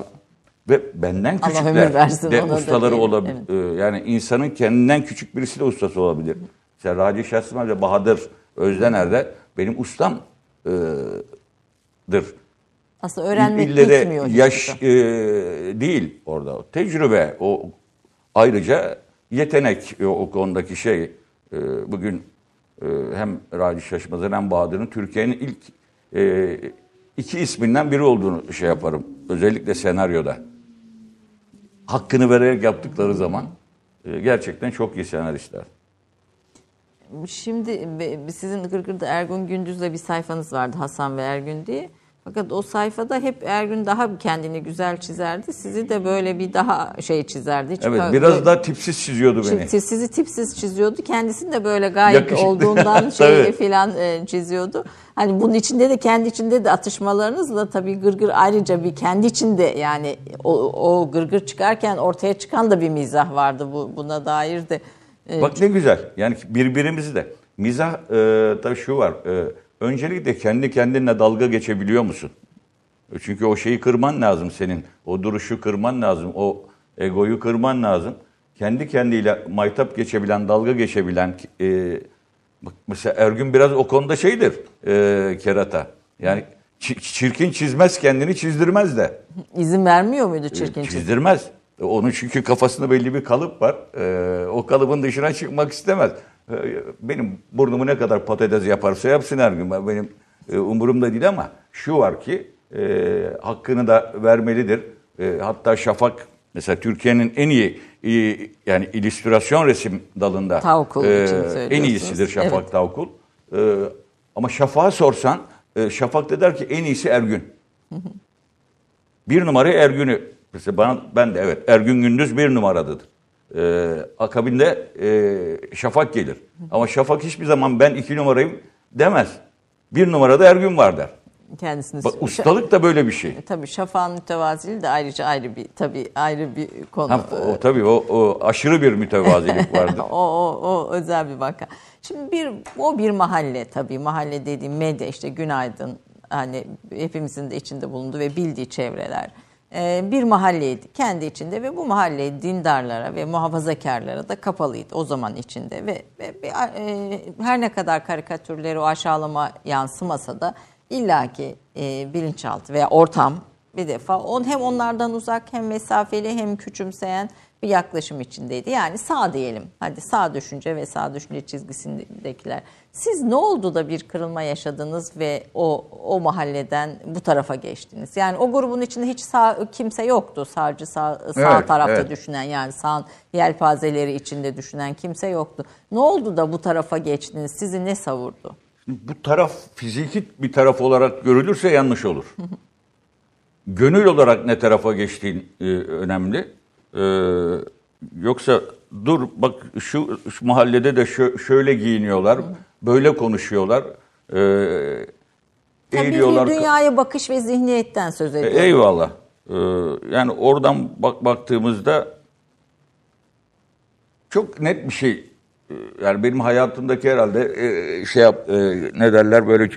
ve benden Allah küçükler versin de ustaları olabilir. evet. E, yani insanın kendinden küçük birisi de ustası olabilir. Mesela Raci Şahsıman ve Bahadır Özdener de benim ustam e. Aslında öğrenmek İlle de bitmiyor. hiçbir yaş e, değil orada. Tecrübe, o ayrıca yetenek o, o konudaki şey. E, bugün e, hem Raci Şaşmaz'ın hem Bahadır'ın Türkiye'nin ilk e, iki isminden biri olduğunu şey yaparım. Özellikle senaryoda. Hakkını vererek yaptıkları zaman e, gerçekten çok iyi senaristler. Şimdi sizin Gırgır'da Ergun Gündüz'le bir sayfanız vardı Hasan ve Ergün diye. Fakat o sayfada hep Ergün daha kendini güzel çizerdi. Sizi de böyle bir daha şey çizerdi. Hiç Evet böyle- biraz daha tipsiz çiziyordu beni. Çi- Sizi tipsiz çiziyordu. Kendisini de böyle gayet Yakışıklı. olduğundan şey filan e, çiziyordu. Hani bunun içinde de kendi içinde de atışmalarınızla tabii gırgır ayrıca bir kendi içinde yani o, o gırgır çıkarken ortaya çıkan da bir mizah vardı bu buna dair de. E, Bak ne güzel. Yani birbirimizi de. Mizah e, tabii şu var. E, öncelikle kendi kendinle dalga geçebiliyor musun? E, Çünkü o şeyi kırman lazım senin. O duruşu kırman lazım. O egoyu kırman lazım. Kendi kendiyle maytap geçebilen, dalga geçebilen e, mesela Ergün biraz o konuda şeydir e, kerata. Yani çi- çirkin çizmez kendini çizdirmez de. izin vermiyor muydu çirkin çizim? Çizdirmez. Onun çünkü kafasında belli bir kalıp var. Ee, o kalıbın dışına çıkmak istemez. Ee, benim burnumu ne kadar patates yaparsa yapsın her gün. Ben- Benim e, umurumda değil ama şu var ki e, hakkını da vermelidir. E, hatta Şafak mesela Türkiye'nin en iyi yani illüstrasyon resim dalında Tavkul e, en iyisidir Şafak Evet. Tavkul. E, ama Şafak'a sorsan e, Şafak da der ki en iyisi Ergün. Bir numara Ergün'ü. Mesela bana, ben de evet Ergün Gündüz bir numaradıdır. Ee, akabinde e, Şafak gelir. Ama Şafak hiçbir zaman ben iki numarayım demez. Bir numarada Ergün var der. Kendisini Bak ustalık da böyle bir şey. Tabii şafağın mütevaziliği de ayrıca ayrı bir tabii ayrı bir konu. Ha, o tabii o, o aşırı bir mütevazilik vardır. o, o, o özel bir vaka. Şimdi bir o bir mahalle tabii mahalle dediğim medya işte günaydın hani hepimizin de içinde bulunduğu ve bildiği çevreler bir mahalleydi kendi içinde ve bu mahalle dindarlara ve muhafazakarlara da kapalıydı o zaman içinde ve, ve, ve, e, her ne kadar karikatürleri o aşağılama yansımasa da illaki e, bilinçaltı veya ortam bir defa on hem onlardan uzak hem mesafeli hem küçümseyen bir yaklaşım içindeydi. Yani sağ diyelim. Hadi sağ düşünce ve sağ düşünce çizgisindekiler. Siz ne oldu da bir kırılma yaşadınız ve o o mahalleden bu tarafa geçtiniz? Yani o grubun içinde hiç sağ kimse yoktu. Sağcı sağ, sağ Evet, tarafta evet. düşünen yani sağ yelpazeleri içinde düşünen kimse yoktu. Ne oldu da bu tarafa geçtiniz? Sizi ne savurdu? Bu taraf fiziki bir taraf olarak görülürse yanlış olur. Gönül olarak ne tarafa geçtiğin e, önemli. E, yoksa dur bak şu, şu mahallede de şö- şöyle giyiniyorlar, böyle konuşuyorlar. E, Tabii eğiliyorlar. bir dünyaya bakış ve zihniyetten söz E, ediyorum. Eyvallah. Ee, yani oradan bak baktığımızda çok net bir şey. Ee, Yani benim hayatımdaki herhalde e, şey yap e, ne derler böyle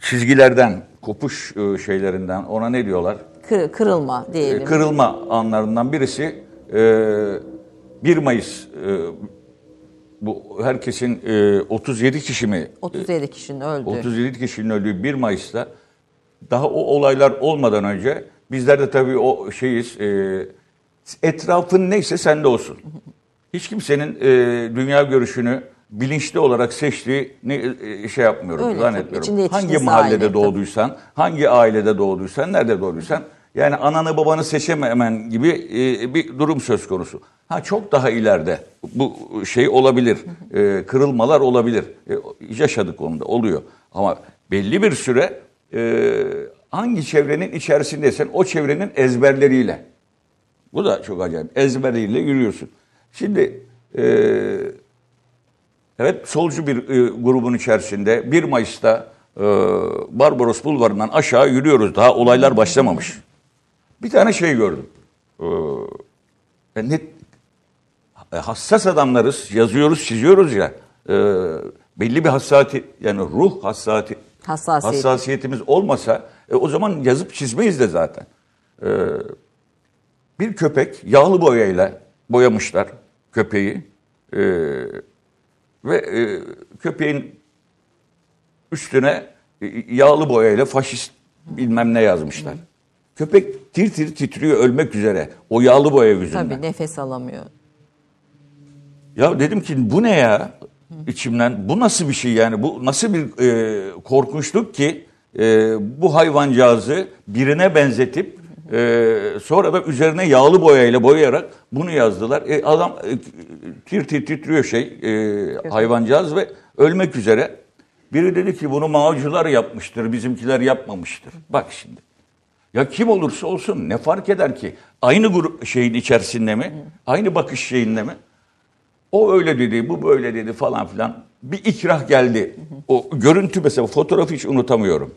çizgilerden, kopuş e, şeylerinden ona ne diyorlar? Kır- kırılma diyelim. Kırılma anlarından birisi e, 1 Mayıs e, bu herkesin e, 37 kişi mi 37 kişinin öldü. 37 kişinin öldüğü 1 Mayıs'ta daha o olaylar olmadan önce bizler de tabii o şeyiz e, etrafın neyse sende olsun. Hiç kimsenin e, dünya görüşünü bilinçli olarak seçtiğini e, şey yapmıyorum, Öyle tabii, zannetmiyorum. Hangi mahallede aile, tabii. doğduysan, hangi ailede doğduysan, nerede doğduysan yani ananı babanı seçememen gibi e, bir durum söz konusu. Ha çok daha ileride bu şey olabilir, e, kırılmalar olabilir. E, yaşadık onu da oluyor. Ama belli bir süre hangi çevrenin içerisindeysen o çevrenin ezberleriyle. Bu da çok acayip. Ezberleriyle yürüyorsun. Şimdi evet solcu bir grubun içerisinde 1 Mayıs'ta Barbaros Bulvarı'ndan aşağı yürüyoruz. Daha olaylar başlamamış. Bir tane şey gördüm. E, e, net e, hassas adamlarız, yazıyoruz, çiziyoruz ya. e, belli bir hassasiyet yani ruh hassasiyeti Hassasiyet. hassasiyetimiz olmasa e, o zaman yazıp çizmeyiz de zaten. E, bir köpek yağlı boyayla boyamışlar köpeği E, ve e, köpeğin üstüne e, yağlı boyayla faşist bilmem ne yazmışlar. Köpek tir tir titriyor ölmek üzere o yağlı boya yüzünden. Tabii nefes alamıyor. Ya dedim ki bu ne ya içimden bu nasıl bir şey yani bu nasıl bir e, korkunçluk ki e, bu hayvancağızı birine benzetip e, sonra da üzerine yağlı boyayla boyayarak bunu yazdılar. E, adam e, tir tir titriyor şey e, hayvancağız ve ölmek üzere. Biri dedi ki bunu mağcular yapmıştır bizimkiler yapmamıştır. Bak şimdi. Ya kim olursa olsun ne fark eder ki? Aynı grup şeyin içerisinde mi? Aynı bakış şeyinde mi? O öyle dedi, bu böyle dedi falan filan. Bir ikrah geldi. O görüntü mesela fotoğrafı hiç unutamıyorum.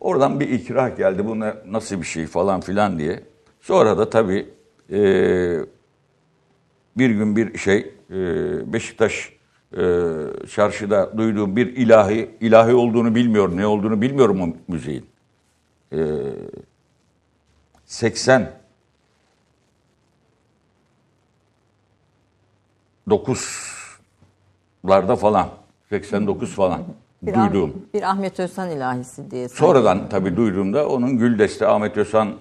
Oradan bir ikrah geldi. Bu ne- nasıl bir şey falan filan diye. Sonra da tabii eee, bir gün bir şey eee, Beşiktaş eee, çarşıda duyduğum bir ilahi, ilahi olduğunu bilmiyorum, ne olduğunu bilmiyorum o müziğin. Eee 80 9'larda falan 89 falan Bir, duyduğum. bir Ahmet Özhan ilahisi diye. Sonradan tabii duyduğumda onun Güldeste Ahmet Özhan e,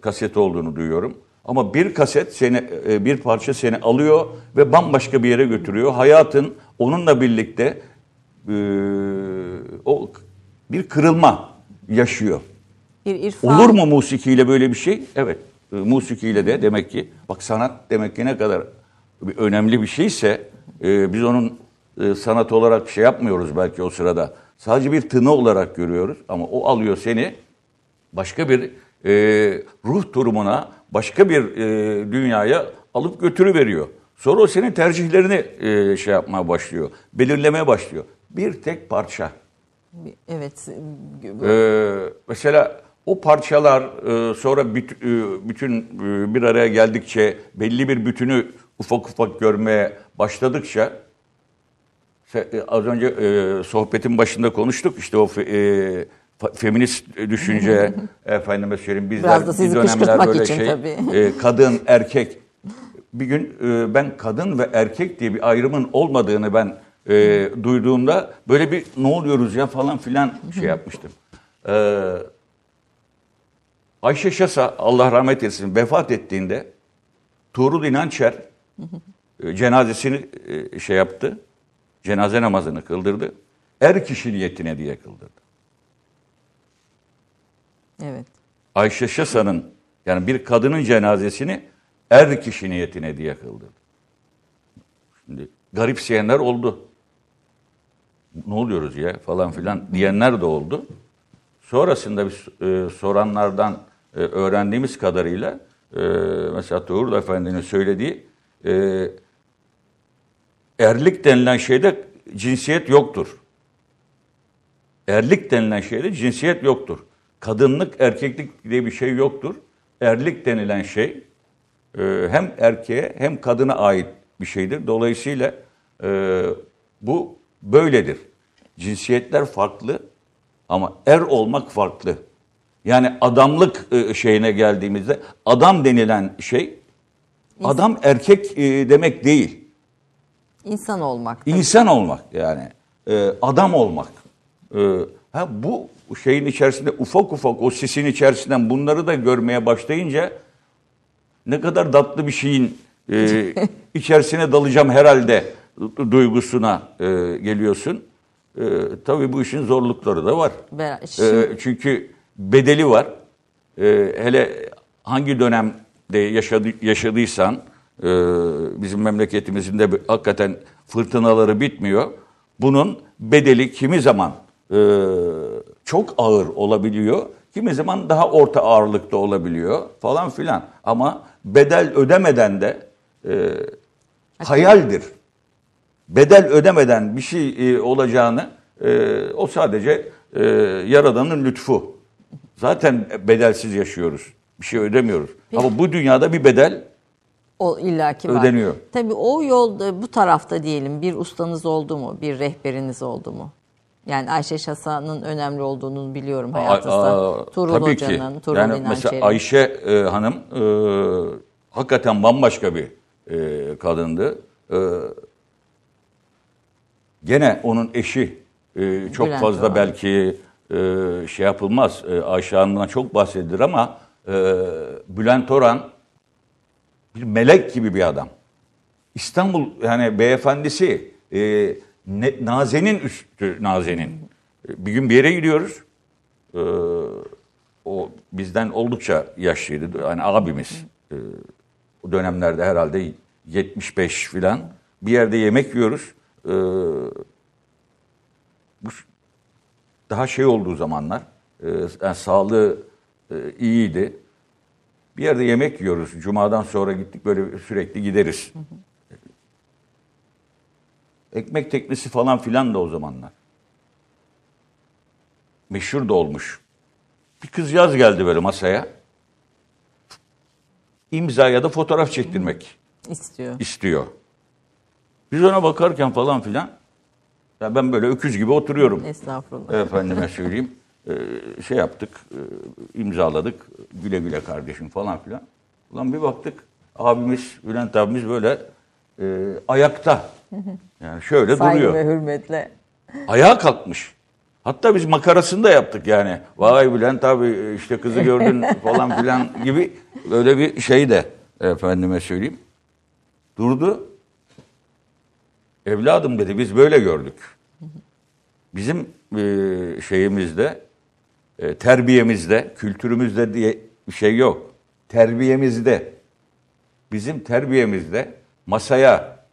kaseti olduğunu duyuyorum. Ama bir kaset seni e, bir parça seni alıyor ve bambaşka bir yere götürüyor. Hayatın onunla birlikte e, o bir kırılma yaşıyor. Bir irfan. Olur mu musikiyle böyle bir şey? Evet. E, musikiyle de demek ki bak sanat demek ki ne kadar bir önemli bir şeyse e, biz onun e, sanat olarak şey yapmıyoruz belki o sırada. Sadece bir tını olarak görüyoruz ama o alıyor seni başka bir e, ruh durumuna, başka bir e, dünyaya alıp götürüveriyor. Sonra o senin tercihlerini e, şey yapmaya başlıyor, belirlemeye başlıyor. Bir tek parça. Evet. Ee, mesela o parçalar e, sonra e, bütün e, bir araya geldikçe belli bir bütünü ufak ufak görmeye başladıkça az önce sohbetin başında konuştuk işte o feminist düşünce efendime söyleyeyim bizler Biraz da sizi bir dönemler böyle için şey tabii. kadın erkek bir gün ben kadın ve erkek diye bir ayrımın olmadığını ben duyduğumda böyle bir ne oluyoruz ya falan filan şey yapmıştım. Ayşe Şasa Allah rahmet eylesin vefat ettiğinde Tuğrul İnançer e, cenazesini e, şey yaptı. Cenaze namazını kıldırdı. Er kişi niyetine diye kıldırdı. Evet. Ayşe Şasa'nın yani bir kadının cenazesini er kişi niyetine diye kıldırdı. Şimdi garipseyenler oldu. Ne oluyoruz ya falan filan diyenler de oldu. Sonrasında biz e, soranlardan e, öğrendiğimiz kadarıyla e, mesela Tuğrul Efendi'nin söylediği e, erlik denilen şeyde cinsiyet yoktur. Erlik denilen şeyde cinsiyet yoktur. Kadınlık, erkeklik diye bir şey yoktur. Erlik denilen şey e, hem erkeğe hem kadına ait bir şeydir. Dolayısıyla bu böyledir. Cinsiyetler farklı ama er olmak farklı. Yani adamlık e, şeyine geldiğimizde adam denilen şey adam erkek e, demek değil. İnsan olmak. İnsan olmak yani e, adam olmak. Ha bu şeyin içerisinde ufak ufak o sisin içerisinden bunları da görmeye başlayınca ne kadar tatlı bir şeyin e, içerisine dalacağım herhalde du- duygusuna e, geliyorsun. E, tabii bu işin zorlukları da var. Be- E, Şimdi- çünkü bedeli var. E, hele hangi dönemde yaşadı, yaşadıysan e, bizim memleketimizin de hakikaten fırtınaları bitmiyor. Bunun bedeli kimi zaman e, çok ağır olabiliyor, Kimi zaman daha orta ağırlıkta olabiliyor falan filan. Ama bedel ödemeden de e, hayaldir. Bedel ödemeden bir şey e, olacağını e, o sadece e, Yaradan'ın lütfu. Zaten bedelsiz yaşıyoruz. Bir şey ödemiyoruz. Ama bu dünyada bir bedel O illaki var. Ödeniyor. Tabii o yolda bu tarafta diyelim bir ustanız oldu mu? Bir rehberiniz oldu mu? Yani Ayşe Şasa'nın önemli olduğunu biliyorum hayatınızda. Aa, Tuğrul tabii Hoca'nın, ki. Tuğrul yani İnançer'in. mesela Ayşe e, Hanım e, hakikaten bambaşka bir e, kadındı. E, gene onun eşi e, çok Bülent fazla Orhan. belki e, şey yapılmaz. E, Ayşe Hanım'dan çok bahsedilir ama e, Bülent Orhan bir melek gibi bir adam. İstanbul yani beyefendisi e, ne, Naze'nin üstü Naze'nin. E, Bir gün bir yere gidiyoruz. E, o bizden oldukça yaşlıydı. Yani abimiz. E, o dönemlerde herhalde 75 filan. Bir yerde yemek yiyoruz. E, bu daha şey olduğu zamanlar e, yani sağlığı e, iyiydi. Bir yerde yemek yiyoruz. Cuma'dan sonra gittik böyle sürekli gideriz. Ekmek teknesi falan filan da o zamanlar. Meşhur da olmuş. Bir kız yaz geldi böyle masaya. İmza ya da fotoğraf çektirmek istiyor. istiyor. Biz ona bakarken falan filan ya ben böyle öküz gibi oturuyorum. Estağfurullah. Efendime söyleyeyim. Ee, şey yaptık, e, imzaladık. Güle güle kardeşim falan filan. Ulan bir baktık abimiz, Bülent abimiz böyle e, ayakta. Yani şöyle Saygı duruyor. ve hürmetle. Ayağa kalkmış. Hatta biz makarasını da yaptık yani. Vay Bülent abi işte kızı gördün falan filan gibi böyle bir şey de efendime söyleyeyim. Durdu. Evladım dedi biz böyle gördük. Bizim e, şeyimizde, e, terbiyemizde, kültürümüzde diye bir şey yok. Terbiyemizde, bizim terbiyemizde masaya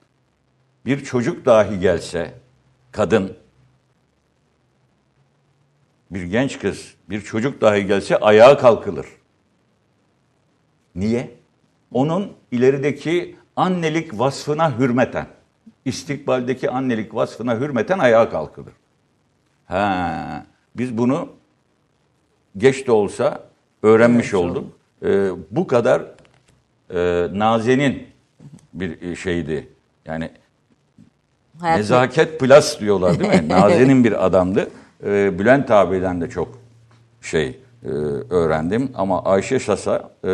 bir çocuk dahi gelse, kadın, bir genç kız, bir çocuk dahi gelse ayağa kalkılır. Niye? Onun ilerideki annelik vasfına hürmeten, istikbaldeki annelik vasfına hürmeten ayağa kalkılır. Ha, biz bunu geç de olsa öğrenmiş olduk. Ee, bu kadar e, nazenin bir e, şeydi. Yani Hayat Nezaket plus diyorlar değil mi? Nazenin bir adamdı. Ee, Bülent abiden de çok şey e, öğrendim. Ama Ayşe Şasa e,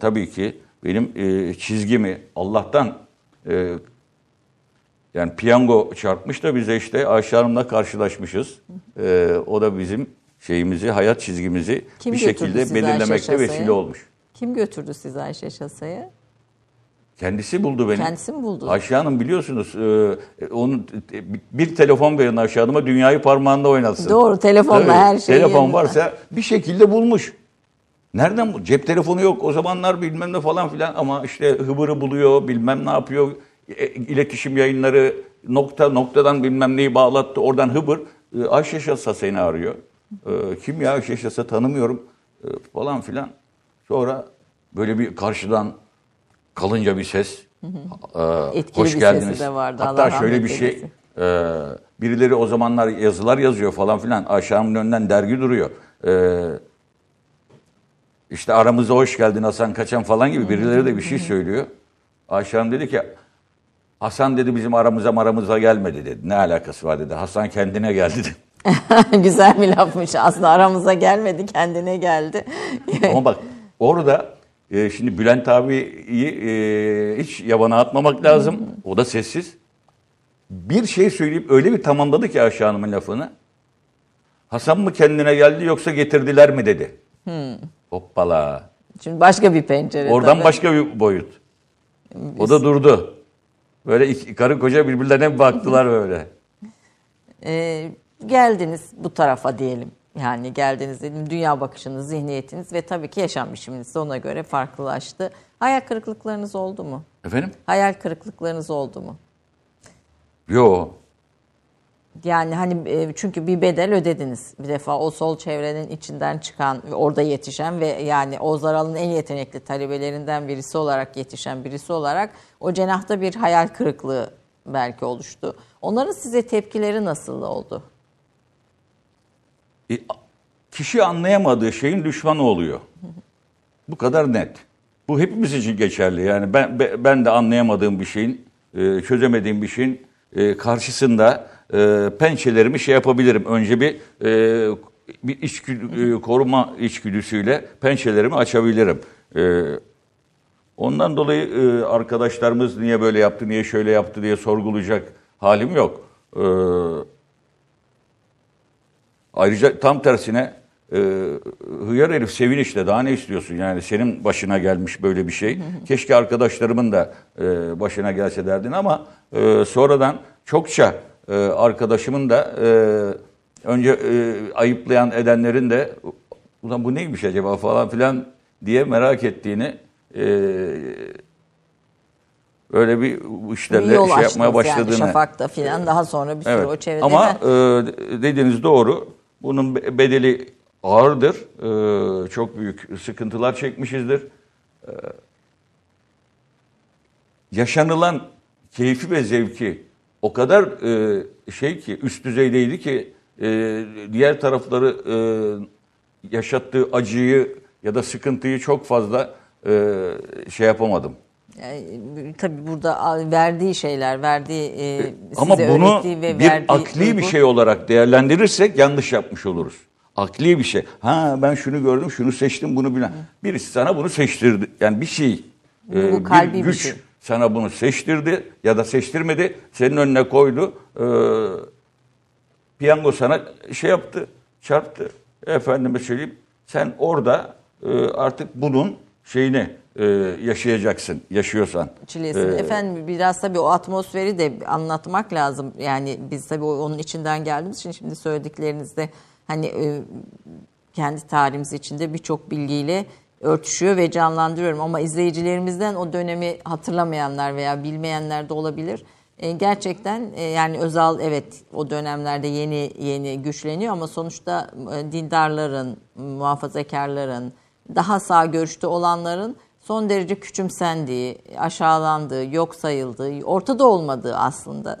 tabii ki benim e, çizgimi Allah'tan e, yani piyango çarpmış da bize işte Ayşe Hanım'la karşılaşmışız. E, o da bizim şeyimizi, hayat çizgimizi Kim bir şekilde belirlemekte vesile olmuş. Kim götürdü sizi Ayşe Şasa'ya? Kendisi buldu beni. Kendisi mi buldu? Ayşe Hanım biliyorsunuz e, onun e, bir telefon verin Ayşe Hanım'a dünyayı parmağında oynatsın. Doğru, telefonla Tabii, her şey Telefon varsa bir şekilde bulmuş. Nereden bu? Cep telefonu yok o zamanlar bilmem ne falan filan ama işte hıbırı buluyor bilmem ne yapıyor. E, iletişim yayınları nokta noktadan bilmem neyi bağlattı. Oradan hıbır e, Ayşe Şasa seni arıyor. E, kim ya Ayşe Şasa tanımıyorum e, falan filan. Sonra böyle bir karşıdan kalınca bir ses. e, Etkili hoş bir geldiniz. sesi de vardı, Hatta Allah şöyle bir şey. eylesin. e, birileri o zamanlar yazılar yazıyor falan filan. Ayşe Hanım'ın önünden dergi duruyor. E, işte aramıza hoş geldin Hasan Kaçan falan gibi birileri de bir şey söylüyor. Ayşe Hanım dedi ki Hasan dedi bizim aramıza aramıza gelmedi dedi. Ne alakası var dedi. Hasan kendine geldi dedi. Güzel bir lafmış. Aslında aramıza gelmedi, kendine geldi. Ama bak orada e, şimdi Bülent abiyi e, hiç yabana atmamak lazım. O da sessiz. Bir şey söyleyip öyle bir tamamladı ki Ayşe Hanım'ın lafını. Hasan mı kendine geldi yoksa getirdiler mi dedi. Hoppala. Şimdi başka bir pencere. Oradan tabii. başka bir boyut. O da durdu. Böyle iki, karı koca birbirlerine baktılar böyle. Ee, geldiniz bu tarafa diyelim. Yani geldiniz dedim dünya bakışınız, zihniyetiniz ve tabii ki yaşam biçiminiz de ona göre farklılaştı. Hayal kırıklıklarınız oldu mu? Efendim? Hayal kırıklıklarınız oldu mu? Yo. Yani hani e, çünkü bir bedel ödediniz. Bir defa o sol çevrenin içinden çıkan ve orada yetişen ve yani Oğuz Aral'ın en yetenekli talebelerinden birisi olarak yetişen birisi olarak o cenahta bir hayal kırıklığı belki oluştu. Onların size tepkileri nasıl oldu? E, kişi anlayamadığı şeyin düşmanı oluyor. Bu kadar net. Bu hepimiz için geçerli. Yani ben be- ben de anlayamadığım bir şeyin, e, çözemediğim bir şeyin e, karşısında e, pençelerimi şey yapabilirim. Önce bir e, bir içgüdü, e, koruma içgüdüsüyle pençelerimi açabilirim. E, ondan dolayı e, arkadaşlarımız niye böyle yaptı, niye şöyle yaptı diye sorgulayacak halim yok. E, Ayrıca tam tersine e, hıyar herif sevinçle daha ne istiyorsun yani senin başına gelmiş böyle bir şey. Keşke arkadaşlarımın da e, başına gelse derdin ama e, sonradan çokça e, arkadaşımın da e, önce e, ayıplayan edenlerin de ulan bu neymiş acaba falan filan diye merak ettiğini e, öyle bir işlerle yol şey yapmaya başladığını. yani Şafak'ta filan daha sonra bir sürü Evet. o çevrede. Ama e, dediğiniz doğru. Bunun be- bedeli ağırdır. E, çok büyük sıkıntılar çekmişizdir. E, yaşanılan keyfi ve zevki o kadar e, şey ki üst düzeydeydi ki e, diğer tarafları e, yaşattığı acıyı ya da sıkıntıyı çok fazla e, şey yapamadım. Yani, tabii burada verdiği şeyler, verdiği e, Ama size bunu öğrettiği ve bir verdiği akli bir duygu- şey olarak değerlendirirsek yanlış yapmış oluruz. Akli bir şey. Ha ben şunu gördüm, şunu seçtim, bunu bilen. Birisi sana bunu seçtirdi. Yani bir şey, Bu e, kalbi bir bir güç şey. Sana bunu seçtirdi ya da seçtirmedi. Senin önüne koydu. E, piyango sana şey yaptı, çarptı. Efendime söyleyeyim. Sen orada e, artık bunun şeyini e, yaşayacaksın, yaşıyorsan. çilesini. E, Efendim biraz tabii o atmosferi de anlatmak lazım. Yani biz tabii onun içinden geldiğimiz için şimdi söylediklerinizde hani e, kendi tarihimiz içinde birçok bilgiyle örtüşüyor ve canlandırıyorum. Ama izleyicilerimizden o dönemi hatırlamayanlar veya bilmeyenler de olabilir. E, gerçekten e, yani Özal evet o dönemlerde yeni yeni güçleniyor ama sonuçta e, dindarların, muhafazakarların, daha sağ görüşte olanların son derece küçümsendiği, aşağılandığı, yok sayıldığı, ortada olmadığı aslında.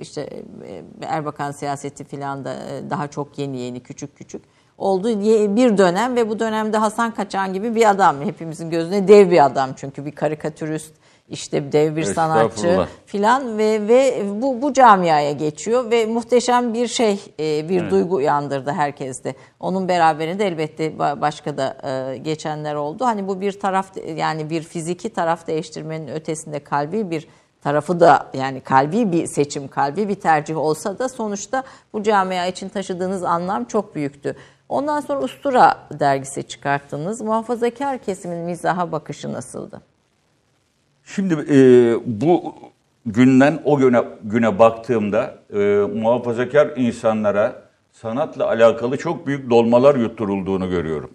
İşte e, Erbakan siyaseti filan da e, daha çok yeni yeni küçük küçük oldu bir dönem ve bu dönemde Hasan Kaçan gibi bir adam hepimizin gözüne dev bir adam çünkü bir karikatürist işte dev bir sanatçı filan ve ve bu bu camiaya geçiyor ve muhteşem bir şey e, bir duygu uyandırdı herkeste. Onun beraberinde elbette ba- başka da e, geçenler oldu. Hani bu bir taraf yani bir fiziki taraf değiştirmenin ötesinde kalbi bir tarafı da yani kalbi bir seçim, kalbi bir tercih olsa da sonuçta bu camia için taşıdığınız anlam çok büyüktü. Ondan sonra Ustura dergisi çıkarttınız. Muhafazakar kesimin mizaha bakışı nasıldı? Şimdi e, bu günden o güne, güne baktığımda e, muhafazakar insanlara sanatla alakalı çok büyük dolmalar yutturulduğunu görüyorum.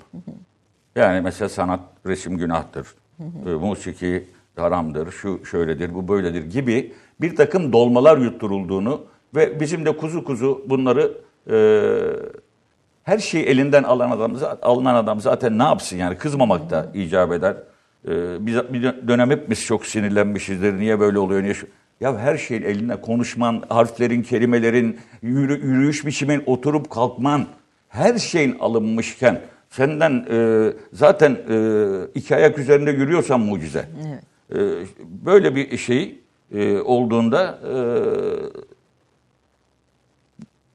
Yani mesela sanat, resim günahtır, e, musiki haramdır, şu şöyledir, bu böyledir gibi bir takım dolmalar yutturulduğunu ve bizim de kuzu kuzu bunları e, her şeyi elinden alan adam, alınan adam zaten ne yapsın yani kızmamak da icap eder. Ee, biz bir dönem hep biz çok sinirlenmişizdir. Niye böyle oluyor? Niye şu? Ya her şeyin eline konuşman, harflerin, kelimelerin, yürü, yürüyüş biçimin, oturup kalkman, her şeyin alınmışken senden e, zaten e, iki ayak üzerinde yürüyorsan mucize. E, böyle bir şey e, olduğunda e,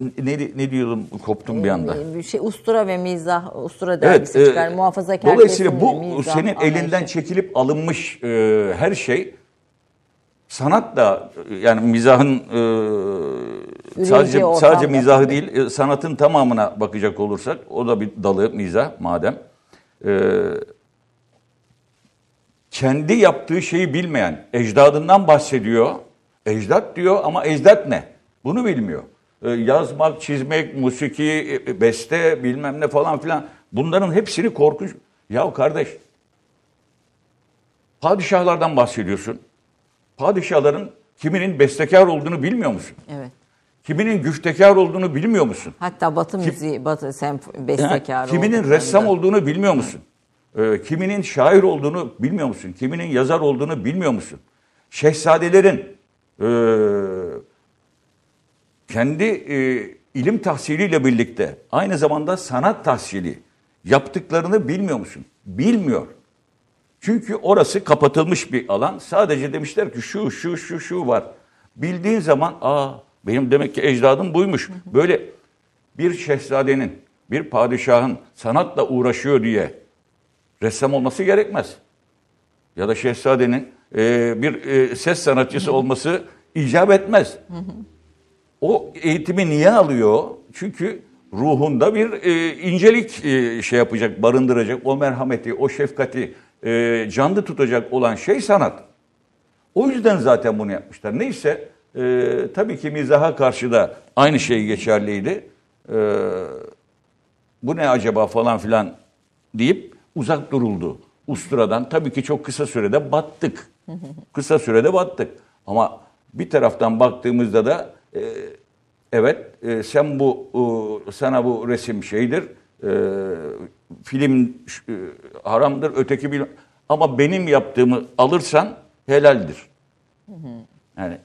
ne, ne diyordum koptum bir anda. Bir şey ustura ve mizah, ustura Evet, dergisi e, çıkar. Muhafazakar dolayısıyla bu mizah senin anlayışı. elinden çekilip alınmış e, her şey sanat da yani mizahın e, sadece sadece mizahı değil e, sanatın tamamına bakacak olursak o da bir dalı mizah madem. E, kendi yaptığı şeyi bilmeyen ecdadından bahsediyor. Ecdat diyor ama ecdat ne? Bunu bilmiyor. E, yazmak, çizmek, musiki, e, beste bilmem ne falan filan bunların hepsini korkunç. Ya kardeş padişahlardan bahsediyorsun. Padişahların kiminin bestekar olduğunu bilmiyor musun? Evet. Kiminin güftekar olduğunu bilmiyor musun? Hatta Batı müziği, Batı senf- Yani bestekarı kiminin ressam olduğunu bilmiyor musun? Ee, kiminin şair olduğunu bilmiyor musun? Kiminin yazar olduğunu bilmiyor musun? Şehzadelerin e, kendi e, ilim tahsiliyle birlikte aynı zamanda sanat tahsili yaptıklarını bilmiyor musun? Bilmiyor. Çünkü orası kapatılmış bir alan. Sadece demişler ki şu şu şu şu var. Bildiğin zaman aa benim demek ki ecdadım buymuş. Böyle bir şehzadenin, bir padişahın sanatla uğraşıyor diye ressam olması gerekmez. Ya da şehzadenin e, bir e, ses sanatçısı olması icap etmez. O eğitimi niye alıyor? Çünkü ruhunda bir e, incelik e, şey yapacak, barındıracak. O merhameti, o şefkati e, canlı tutacak olan şey sanat. O yüzden zaten bunu yapmışlar. Neyse e, tabii ki mizaha karşı da aynı şey geçerliydi. E, bu ne acaba falan filan deyip uzak duruldu usturadan. Tabii ki çok kısa sürede battık. Kısa sürede battık. Ama bir taraftan baktığımızda da e, evet e, sen bu e, sana bu resim şeydir, e, film e, haramdır, öteki bil ama benim yaptığımı alırsan helaldir. Yani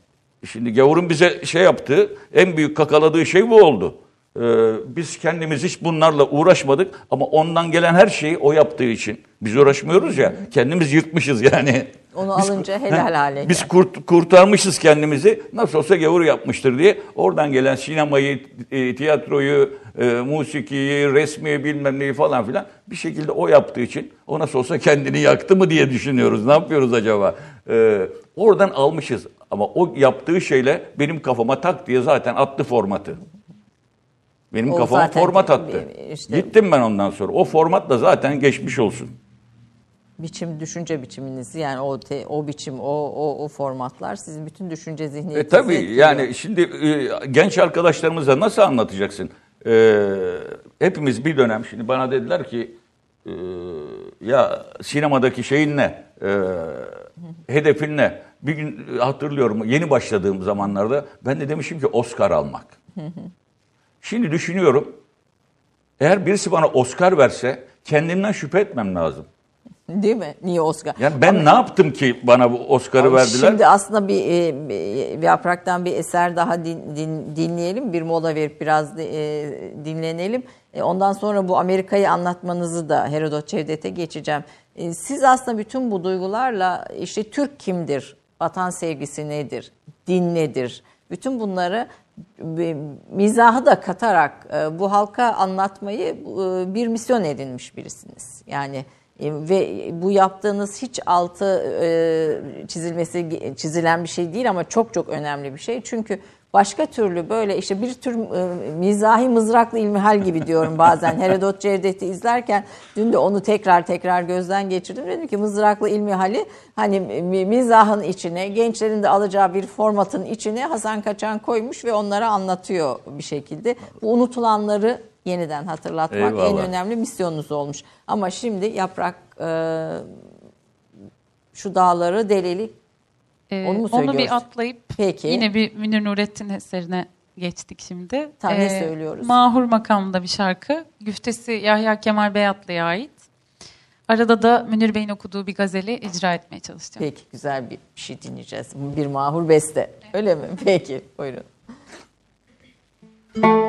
şimdi gavurun bize şey yaptığı, en büyük kakaladığı şey bu oldu. Ee, biz kendimiz hiç bunlarla uğraşmadık ama ondan gelen her şeyi o yaptığı için biz uğraşmıyoruz ya. Kendimiz yırtmışız yani. Onu Biz- alınca helal hale Biz kurt, kurtarmışız kendimizi. Nasıl olsa gavur yapmıştır diye. Oradan gelen sinemayı, e, tiyatroyu, e, musikiyi, resmi bilmem neyi falan filan bir şekilde o yaptığı için o nasıl olsa kendini yaktı mı diye düşünüyoruz. Ne yapıyoruz acaba? Ee, oradan almışız. Ama o yaptığı şeyle benim kafama tak diye zaten attı formatı. Benim O kafama format attı. işte- Gittim ben ondan sonra. O formatla zaten geçmiş olsun. Biçim düşünce biçiminizi yani o te- o biçim o o o formatlar sizin bütün düşünce E zihniyetinizi tabii etkiliyor. yani şimdi e, genç arkadaşlarımıza nasıl anlatacaksın? E, hepimiz bir dönem şimdi bana dediler ki e, ya sinemadaki şeyin ne? E, hedefin ne? Bir gün e, hatırlıyorum yeni başladığım zamanlarda ben de demişim ki Oscar almak. Şimdi düşünüyorum eğer birisi bana Oscar verse kendimden şüphe etmem lazım. Değil mi? Niye Oscar? Yani ben ne yaptım ki bana bu Oscar'ı Ama verdiler? Şimdi aslında bir, e, bir yapraktan bir eser daha din- din- dinleyelim. Bir mola verip biraz de- e, dinlenelim. E, ondan sonra bu Amerika'yı anlatmanızı da Herodot Cevdet'e geçeceğim. E, siz aslında bütün bu duygularla işte Türk kimdir, vatan sevgisi nedir, din nedir? Bütün bunları mizahı da katarak bu halka anlatmayı bir misyon edinmiş birisiniz. Yani ve bu yaptığınız hiç altı e, çizilmesi çizilen bir şey değil ama çok çok önemli bir şey. Çünkü başka türlü böyle işte bir tür e, mizahi mızraklı ilmihal gibi diyorum bazen. Herodot Cevdet'i izlerken dün de onu tekrar tekrar gözden geçirdim. Dedim ki mızraklı ilmihali hani mi- mizahın içine gençlerin de alacağı bir formatın içine Hasan Kaçan koymuş ve onlara anlatıyor bir şekilde. Bu unutulanları yeniden hatırlatmak en Eyvallah. önemli misyonunuz olmuş. Ama şimdi yaprak e, şu dağları deleli Ee, Onu mu onu söylüyoruz? bir atlayıp Peki. yine bir Münir Nurettin eserine geçtik şimdi. Ee, Tamam, ne söylüyoruz? Mahur makamında bir şarkı. Güftesi Yahya Kemal Beyatlı'ya ait. Arada da Münir Bey'in okuduğu bir gazeli icra etmeye çalışacağım. peki güzel bir bir şey dinleyeceğiz. Bir mahur beste. Öyle mi? Peki buyurun.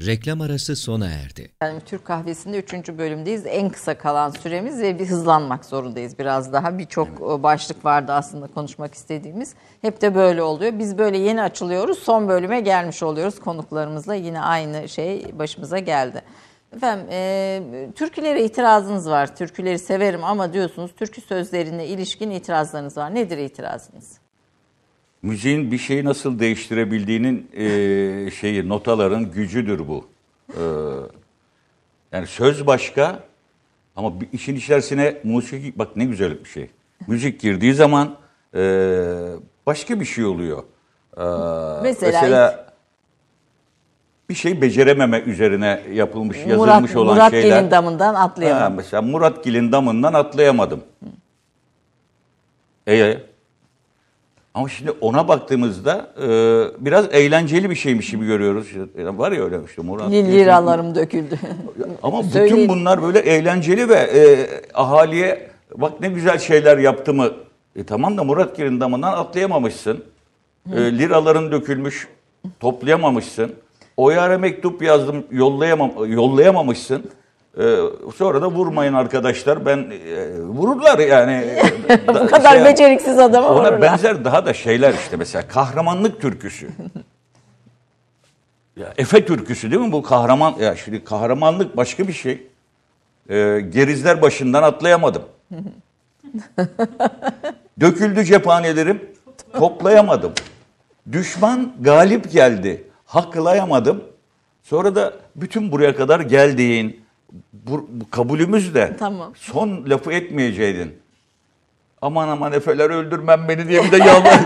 Reklam arası sona erdi. Yani Türk kahvesinde 3. bölümdeyiz. En kısa kalan süremiz ve bir hızlanmak zorundayız biraz daha. Birçok e, başlık vardı aslında konuşmak istediğimiz. Hep de böyle oluyor. Biz böyle yeni açılıyoruz. Son bölüme gelmiş oluyoruz konuklarımızla. Yine aynı şey başımıza geldi. Efendim, e, türkülere itirazınız var. Türküleri severim ama diyorsunuz türkü sözlerine ilişkin itirazlarınız var. Nedir itirazınız? Müziğin bir şeyi nasıl değiştirebildiğinin e, şeyi, notaların gücüdür bu. E, yani söz başka ama bir işin içerisine musiki, bak ne güzel bir şey. Müzik girdiği zaman e, başka bir şey oluyor. E, Mesela bir şey becerememe üzerine yapılmış, Murat, yazılmış olan Murat şeyler. Gelin damından Ha, atlayamam. mesela Murat Gil'in damından atlayamadım. E, ama şimdi ona baktığımızda e, biraz eğlenceli bir şeymiş gibi görüyoruz. Yani var ya öyle işte Murat Liralarım döküldü. Ama bütün bunlar böyle eğlenceli ve e, ahaliye bak ne güzel şeyler yaptı mı? E tamam da Murat Gil'in damından atlayamamışsın. E, liraların dökülmüş, toplayamamışsın. O yara mektup yazdım, yollayamam, yollayamamışsın. E, sonra da vurmayın arkadaşlar. Ben e, vururlar yani. Bu kadar beceriksiz adamı Ona vururlar. benzer daha da şeyler işte mesela kahramanlık türküsü. ya Efe türküsü değil mi bu kahraman ya şimdi kahramanlık başka bir şey. Ee, gerizler başından atlayamadım. Döküldü cephanelerim, toplayamadım. Düşman galip geldi, haklayamadım. Sonra da bütün buraya kadar geldiğin bu, bu kabulümüz de Tamam. son lafı etmeyeceydin. Aman aman efeler öldürmem beni diye bir de yalvar.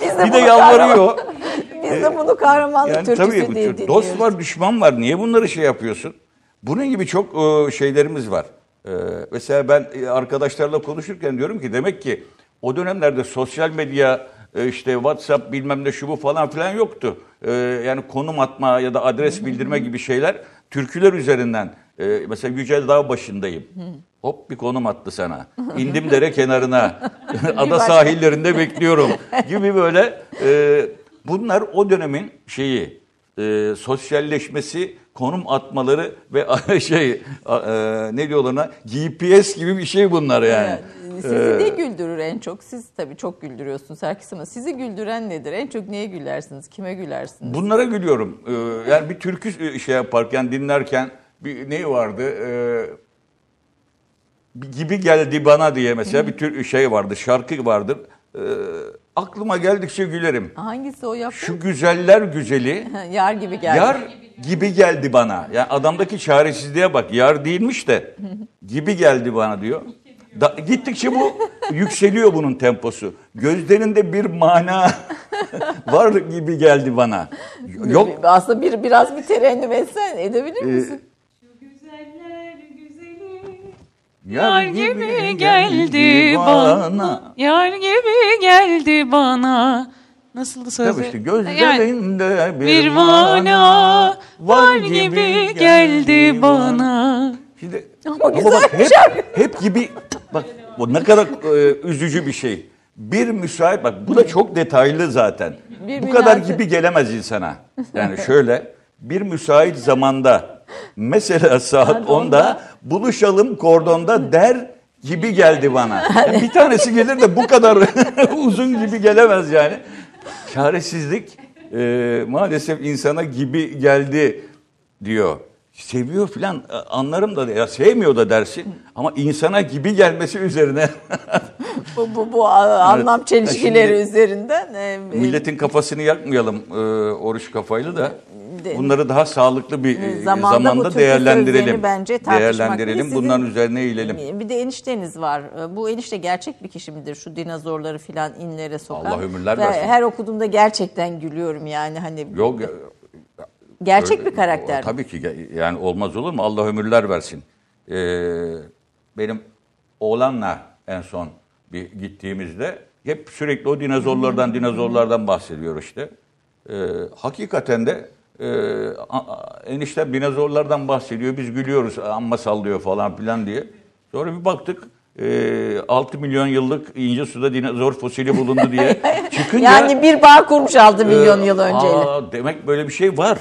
Biz de bir de yalvarıyor. Biz de bunu kahramanlık Yani türküsü tabii diye dinliyoruz. dost var, düşman var. Niye bunları şey yapıyorsun? Bunun gibi çok e, şeylerimiz var. E, mesela ben e, arkadaşlarla konuşurken diyorum ki demek ki o dönemlerde sosyal medya işte WhatsApp bilmem ne şu bu falan filan yoktu. Yani konum atma ya da adres bildirme gibi şeyler türküler üzerinden. E, mesela Yücel Dağ başındayım. Hop bir konum attı sana. İndim dere kenarına. Ada sahillerinde bekliyorum gibi böyle e, bunlar o dönemin şeyi e, sosyalleşmesi, konum atmaları ve şey e, ne diyorlar ona GPS gibi bir şey bunlar yani. Evet. Sizi ne güldürür en çok? Siz tabii çok güldürüyorsunuz herkes ama sizi güldüren nedir? En çok neye gülersiniz? Kime gülersiniz? Bunlara gülüyorum. Ee, yani bir türkü şey yaparken, dinlerken bir ne vardı? Ee, gibi geldi bana diye mesela bir tür şey vardı, şarkı vardır. Ee, aklıma geldikçe gülerim. Hangisi o yaptı? Şu güzeller güzeli Yar gibi geldi. Yar gibi geldi bana. Yani adamdaki çaresizliğe bak. Yar değilmiş de gibi geldi bana diyor. Da, gittikçe bu yükseliyor bunun temposu. Gözlerinde bir mana var gibi geldi bana. Yok Aslında bir biraz bir terennüm etsen edebilir e, misin? Güzeller güzeli yar gibi geldi bana Yar gibi geldi bana Nasıldı sözü? Tabii işte Yani, gözlerinde bir, bir mana var gibi geldi bana Şimdi, Ama ama güzel bak hep, şarkı. hep gibi bak bu ne kadar e, üzücü bir şey. Bir müsait bak bu da çok detaylı zaten. Bir bu kadar münasebet. gibi gelemez insana. Yani şöyle bir müsait zamanda mesela saat Saat 10'da onda. buluşalım kordonda der gibi geldi bana. Yani bir tanesi gelir de bu kadar uzun gibi gelemez yani. Çaresizlik e, maalesef insana gibi geldi diyor. Seviyor filan e, anlarım da ya sevmiyor da dersin ama insana gibi gelmesi üzerine Bu, bu, bu anlam çelişkileri şimdi- üzerinden. e, milletin kafasını yakmayalım e, oruç kafayla da bunları daha sağlıklı bir e, Zamanda zamanda değerlendirelim. bence değerlendirelim. Sizin- Bunların üzerine eğilelim. Bir de enişteniz var. Bu enişte gerçek bir kişi midir? Şu dinozorları filan inlere sokan. Allah ömürler Ve versin. Her okuduğumda gerçekten gülüyorum yani hani. Yok Gerçek öyle- bir karakter. Tabii ki yani olmaz olur mu? Allah ömürler versin. e, benim oğlanla en son bir gittiğimizde hep sürekli o dinozorlardan dinozorlardan bahsediyor işte. E, hakikaten de e, eniştem dinozorlardan bahsediyor. Biz gülüyoruz amma sallıyor falan filan diye. Sonra bir baktık 6 milyon yıllık ince suda dinozor fosili bulundu diye çıkınca Yani bir bağ kurmuş 6 milyon ee, yıl önceyle. aa, demek böyle bir şey var.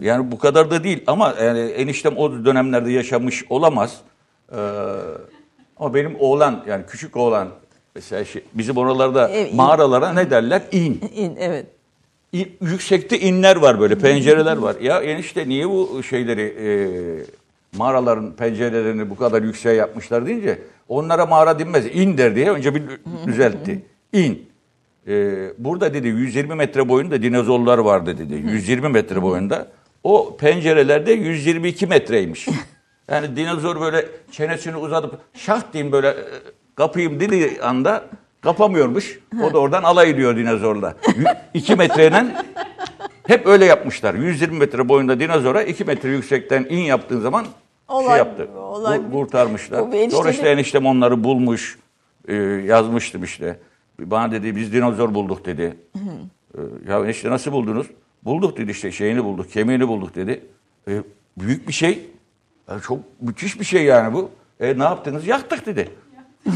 yani bu kadar da değil ama yani eniştem o dönemlerde yaşamış olamaz. Ee, ama benim oğlan yani küçük oğlan mesela şey, bizim oralarda Evet, in. mağaralara ne derler? İn. İn, evet. İn- Yüksekte inler var böyle pencereler var. Ya enişte niye bu şeyleri e, mağaraların pencerelerini bu kadar yükseğe yapmışlar deyince onlara mağara denmez in der diye önce bir düzeltti. İn. E, burada dedi 120 metre boyunda dinozorlar vardı dedi. 120 metre boyunda. O pencerelerde 122 metreymiş. Yani dinozor böyle çenesini uzatıp şah diyeyim böyle e, kapayım dediği anda kapamıyormuş. O da oradan alay ediyor dinozorla. 2 metreyle hep öyle yapmışlar. 120 metre boyunda dinozora 2 metre yüksekten in yaptığın zaman şey Olay- yaptı. olay- Kur- kurtarmışlar. Bu Sonra işte eniştem onları bulmuş. e, yazmıştım işte. Bana dedi biz dinozor bulduk dedi. E, ya enişte nasıl buldunuz? Bulduk dedi işte şeyini bulduk, kemiğini bulduk dedi. E, büyük bir şey. Ya çok müthiş bir şey yani bu. E, ne yaptınız? Yaktık dedi.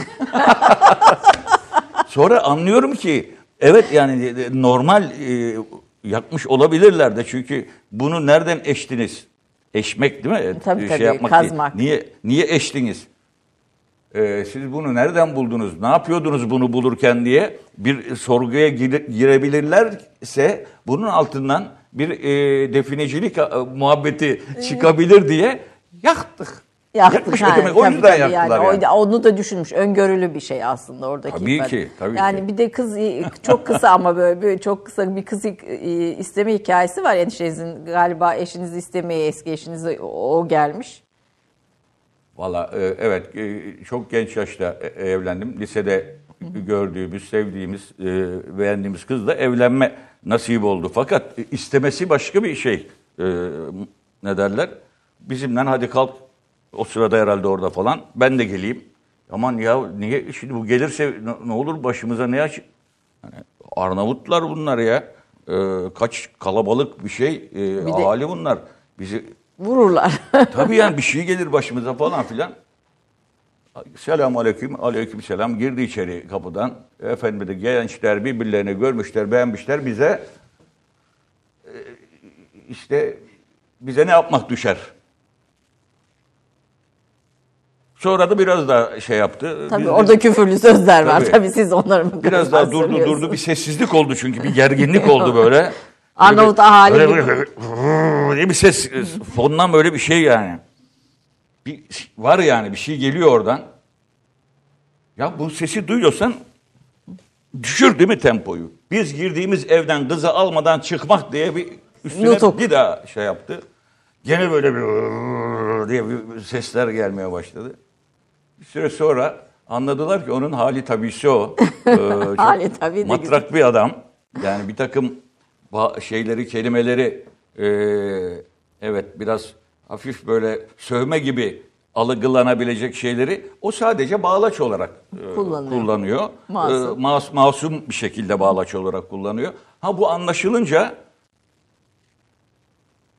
Sonra anlıyorum ki evet yani normal e, yakmış olabilirler de çünkü bunu nereden eştiniz? Eşmek değil mi? E, Tabii, tabii, kazmak. Değil. Niye niye eştiniz? E, siz bunu nereden buldunuz? Ne yapıyordunuz bunu bulurken diye bir sorguya gire- girebilirlerse bunun altından bir e, definecilik e, muhabbeti çıkabilir diye yaktık. Yaktık. Demek? O yüzden tabii yaktılar yani. yani. Onu da düşünmüş. Öngörülü bir şey aslında oradaki. Tabii ifade. ki, tabii yani ki. bir de kız çok kısa ama böyle, böyle çok kısa bir kız isteme hikayesi var eniştenizin. Galiba eşinizi istemeye eski eşinizi o gelmiş. Valla e, evet e, çok genç yaşta e, evlendim. Lisede gördüğümüz, sevdiğimiz, beğendiğimiz kızla evlenme nasip oldu. Fakat istemesi başka bir şey. Ne derler? Bizimle hadi kalk. O sırada herhalde orada falan. Ben de geleyim. Aman ya niye şimdi bu gelirse ne- olur başımıza ne aç? Hani Arnavutlar bunlar ya. E, kaç kalabalık bir şey. E, de- ahali bunlar. Bizi Vururlar. Tabii yani bir şey gelir başımıza falan filan. Selamun aleyküm, aleyküm selam. Girdi içeri kapıdan. Efendim de gençler birbirlerini görmüşler, beğenmişler. Bize e, işte bize ne yapmak düşer? Sonra da biraz daha şey yaptı. Tabii Biz orada küfürlü sözler var. Tabii. Tabii siz onları mı Biraz daha durdu durdu bir sessizlik oldu çünkü bir gerginlik oldu böyle. Arnavut ahali böyle böyle- böyle diye bir ses fondan böyle bir şey yani. Bir var yani bir şey geliyor oradan. Ya bu sesi duyuyorsan düşür değil mi tempoyu? Biz girdiğimiz evden kızı almadan çıkmak diye bir üstüne Nutuk. bir daha şey yaptı. Gene böyle bir diye bir sesler gelmeye başladı. Bir süre sonra anladılar ki onun hali tabisi o. Ee, Hali tabii de matrak bir adam. Yani bir takım şeyleri, kelimeleri e, evet biraz hafif böyle sövme gibi algılanabilecek şeyleri o sadece bağlaç olarak e, Kullanıyor. kullanıyor. Masum. E, mas- masum bir şekilde bağlaç olarak kullanıyor. Ha bu anlaşılınca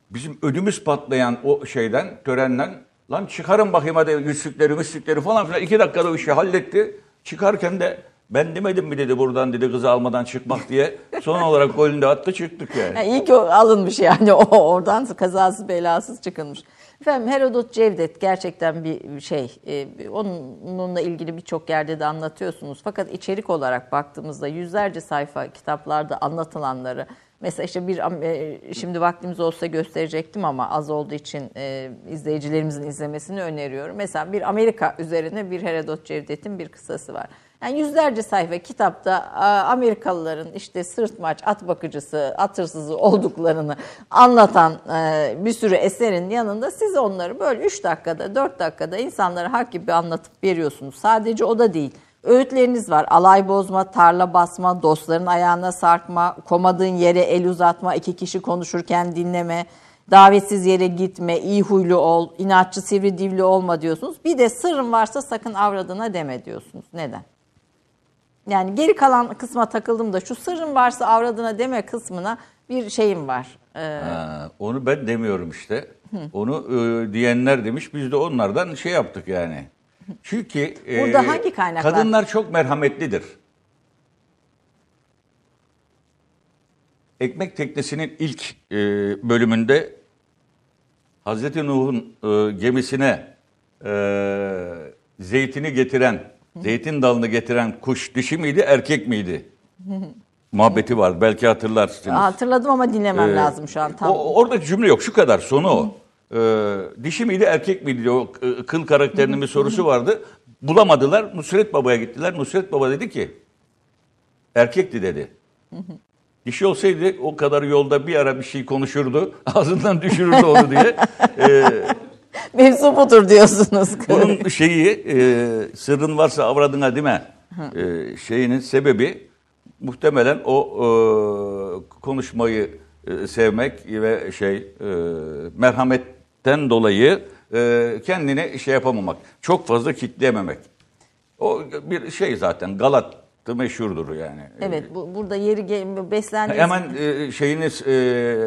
bizim ödümüz patlayan o şeyden, törenden lan çıkarın bakayım hadi yüzükleri, müslükleri falan filan. iki dakikada o işi halletti. Çıkarken de ben demedim mi dedi buradan dedi kızı almadan çıkmak diye. Son olarak golünü attı çıktık yani. Yani iyi ki alınmış yani o oradan kazasız belasız çıkılmış. Efendim Herodot Cevdet gerçekten bir şey. e, onunla ilgili birçok yerde de anlatıyorsunuz. Fakat içerik olarak baktığımızda yüzlerce sayfa kitaplarda anlatılanları Mesela işte bir e, şimdi vaktimiz olsa gösterecektim ama az olduğu için e, izleyicilerimizin izlemesini öneriyorum. Mesela bir Amerika üzerine bir Herodot Cevdet'in bir kısası var. Yani yüzlerce sayfa kitapta Amerikalıların işte sırtmaç, at bakıcısı, at hırsızı olduklarını anlatan e, bir sürü eserin yanında siz onları böyle 3 dakikada, 4 dakikada insanlara hak gibi anlatıp veriyorsunuz. Sadece o da değil. Öğütleriniz var. Alay bozma, tarla basma, dostların ayağına sarkma, komadığın yere el uzatma, iki kişi konuşurken dinleme. davetsiz yere gitme, iyi huylu ol, inatçı sivri divli olma diyorsunuz. Bir de sırrın varsa sakın avradına deme diyorsunuz. Neden? Yani geri kalan kısma takıldım da şu sırrın varsa avradına deme kısmına bir şeyim var. Ee, Ha, onu ben demiyorum işte. Onu e, diyenler demiş. Biz de onlardan şey yaptık yani. Çünkü e, Burada hangi kaynaklar? kadınlar çok merhametlidir. Ekmek Teknesi'nin ilk e, bölümünde Hazreti Nuh'un e, gemisine e, zeytini getiren, zeytin dalını getiren kuş dişi miydi, erkek miydi? Muhabbeti var. Belki hatırlarsınız. hatırladım ama dinlemem Ee, lazım şu an tam. O, oradaki cümle yok. Şu kadar sonu o. Ee, dişi miydi erkek miydi o e, kıl karakterinin bir sorusu vardı. Bulamadılar. Nusret Baba'ya gittiler. Nusret Baba dedi ki erkekti dedi. Dişi olsaydı o kadar yolda bir ara bir şey konuşurdu. Ağzından düşürürdü onu diye. Ee, Mevzu budur diyorsunuz. bunun şeyi e, sırrın varsa avradına değil mi? E, şeyinin sebebi muhtemelen o e, konuşmayı e, sevmek ve şey e, merhametten dolayı e, kendini şey yapamamak. Çok fazla kitleyememek. O bir şey zaten Galat'ı meşhurdur yani. Evet bu, burada yeri beslendiğiniz Hemen e, şeyiniz e,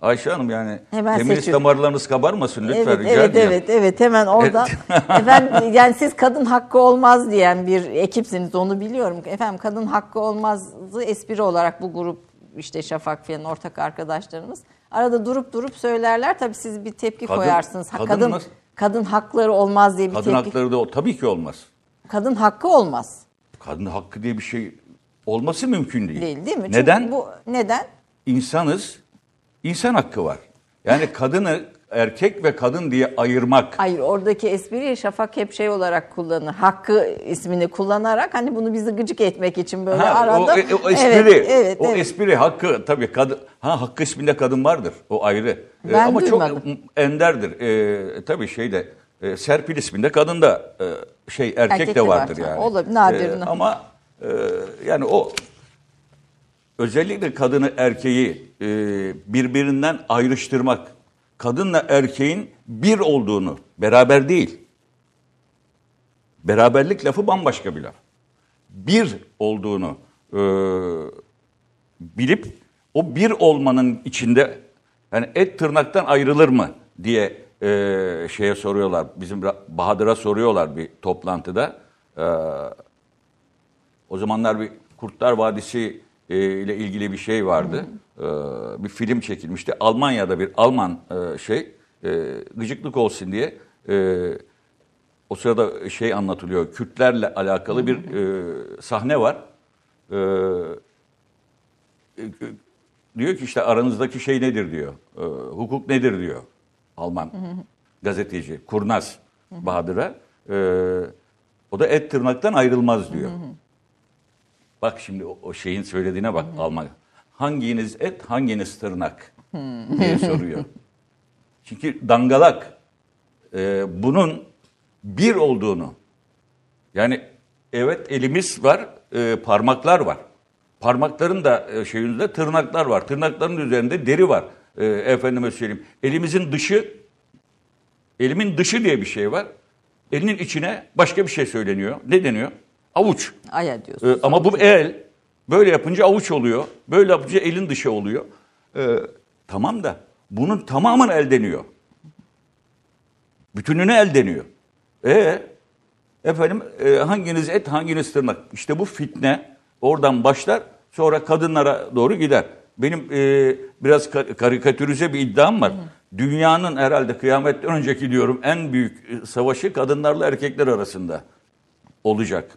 Ayşe Hanım yani Hemen feminist seçiyorum. damarlarınız kabarmasın lütfen Evet, rica evet, ediyorum. evet, evet. Hemen orada. Efendim, yani siz kadın hakkı olmaz diyen bir ekipsiniz, onu biliyorum. Efendim, kadın hakkı olmazı espri olarak bu grup, işte Şafak Fiyan'ın ortak arkadaşlarımız. Arada durup durup söylerler. Tabii siz bir tepki Kadın- koyarsınız. Kadın kadın, nasıl- kadın hakları olmaz diye bir Kadın tepki. hakları da tabii ki olmaz. Kadın hakkı olmaz. Kadın hakkı diye bir şey olması mümkün değil. Değil değil mi? Çünkü Neden? Bu, neden? İnsanız, insan hakkı var. Yani kadını erkek ve kadın diye ayırmak. Hayır oradaki espriyi Şafak hep şey olarak kullanır. Hakkı ismini kullanarak hani bunu bizi gıcık etmek için böyle Ha, arada. o, e, o espri, Evet, evet, o evet. espri hakkı tabii kadın, ha hakkı isminde kadın vardır, o ayrı. Ee, Ben Ama duymadım. çok enderdir. Ee, tabii şeyde, e, Serpil isminde kadın da e, şey erkek, Erkek de var, vardır tamam. yani. Olabilir, nadir. Ee, ama e, yani o özellikle kadını erkeği e, birbirinden ayrıştırmak, kadınla erkeğin bir olduğunu, beraber değil. Beraberlik lafı bambaşka bir laf. Bir olduğunu e, bilip o bir olmanın içinde yani et tırnaktan ayrılır mı diye e, şeye soruyorlar. Bizim Bahadır'a soruyorlar bir toplantıda. E, o zamanlar bir Kurtlar Vadisi e, ile ilgili bir şey vardı. E, bir film çekilmişti. Almanya'da bir Alman e, şey e, gıcıklık olsun diye o sırada şey anlatılıyor. Kürtlerle alakalı bir sahne var. Diyor ki işte aranızdaki şey nedir diyor. Hukuk nedir diyor. Alman gazeteci Kurnaz Bahadır'a. O da et tırnaktan ayrılmaz diyor. Bak şimdi o, o şeyin söylediğine bak Alman. Hanginiz et, hanginiz tırnak diye soruyor. Çünkü dangalak e, bunun bir olduğunu yani evet elimiz var, e, parmaklar var. Parmakların da e, şeyinde tırnaklar var. Tırnakların üzerinde deri var. E, efendime söyleyeyim. Elimizin dışı, elimin dışı diye bir şey var. Elinin içine başka bir şey söyleniyor. Ne deniyor? Avuç. Aya diyorsunuz. Ee, ama bu el böyle yapınca avuç oluyor. Böyle yapınca elin dışı oluyor. Ee, tamam da bunun tamamını el deniyor. Bütününü el deniyor. E efendim e, hanginiz et hanginiz tırnak. İşte bu fitne oradan başlar sonra kadınlara doğru gider. Benim e, biraz ka- karikatürize bir iddiam var. Dünyanın herhalde kıyametten önceki diyorum en büyük e, savaşı kadınlarla erkekler arasında olacak.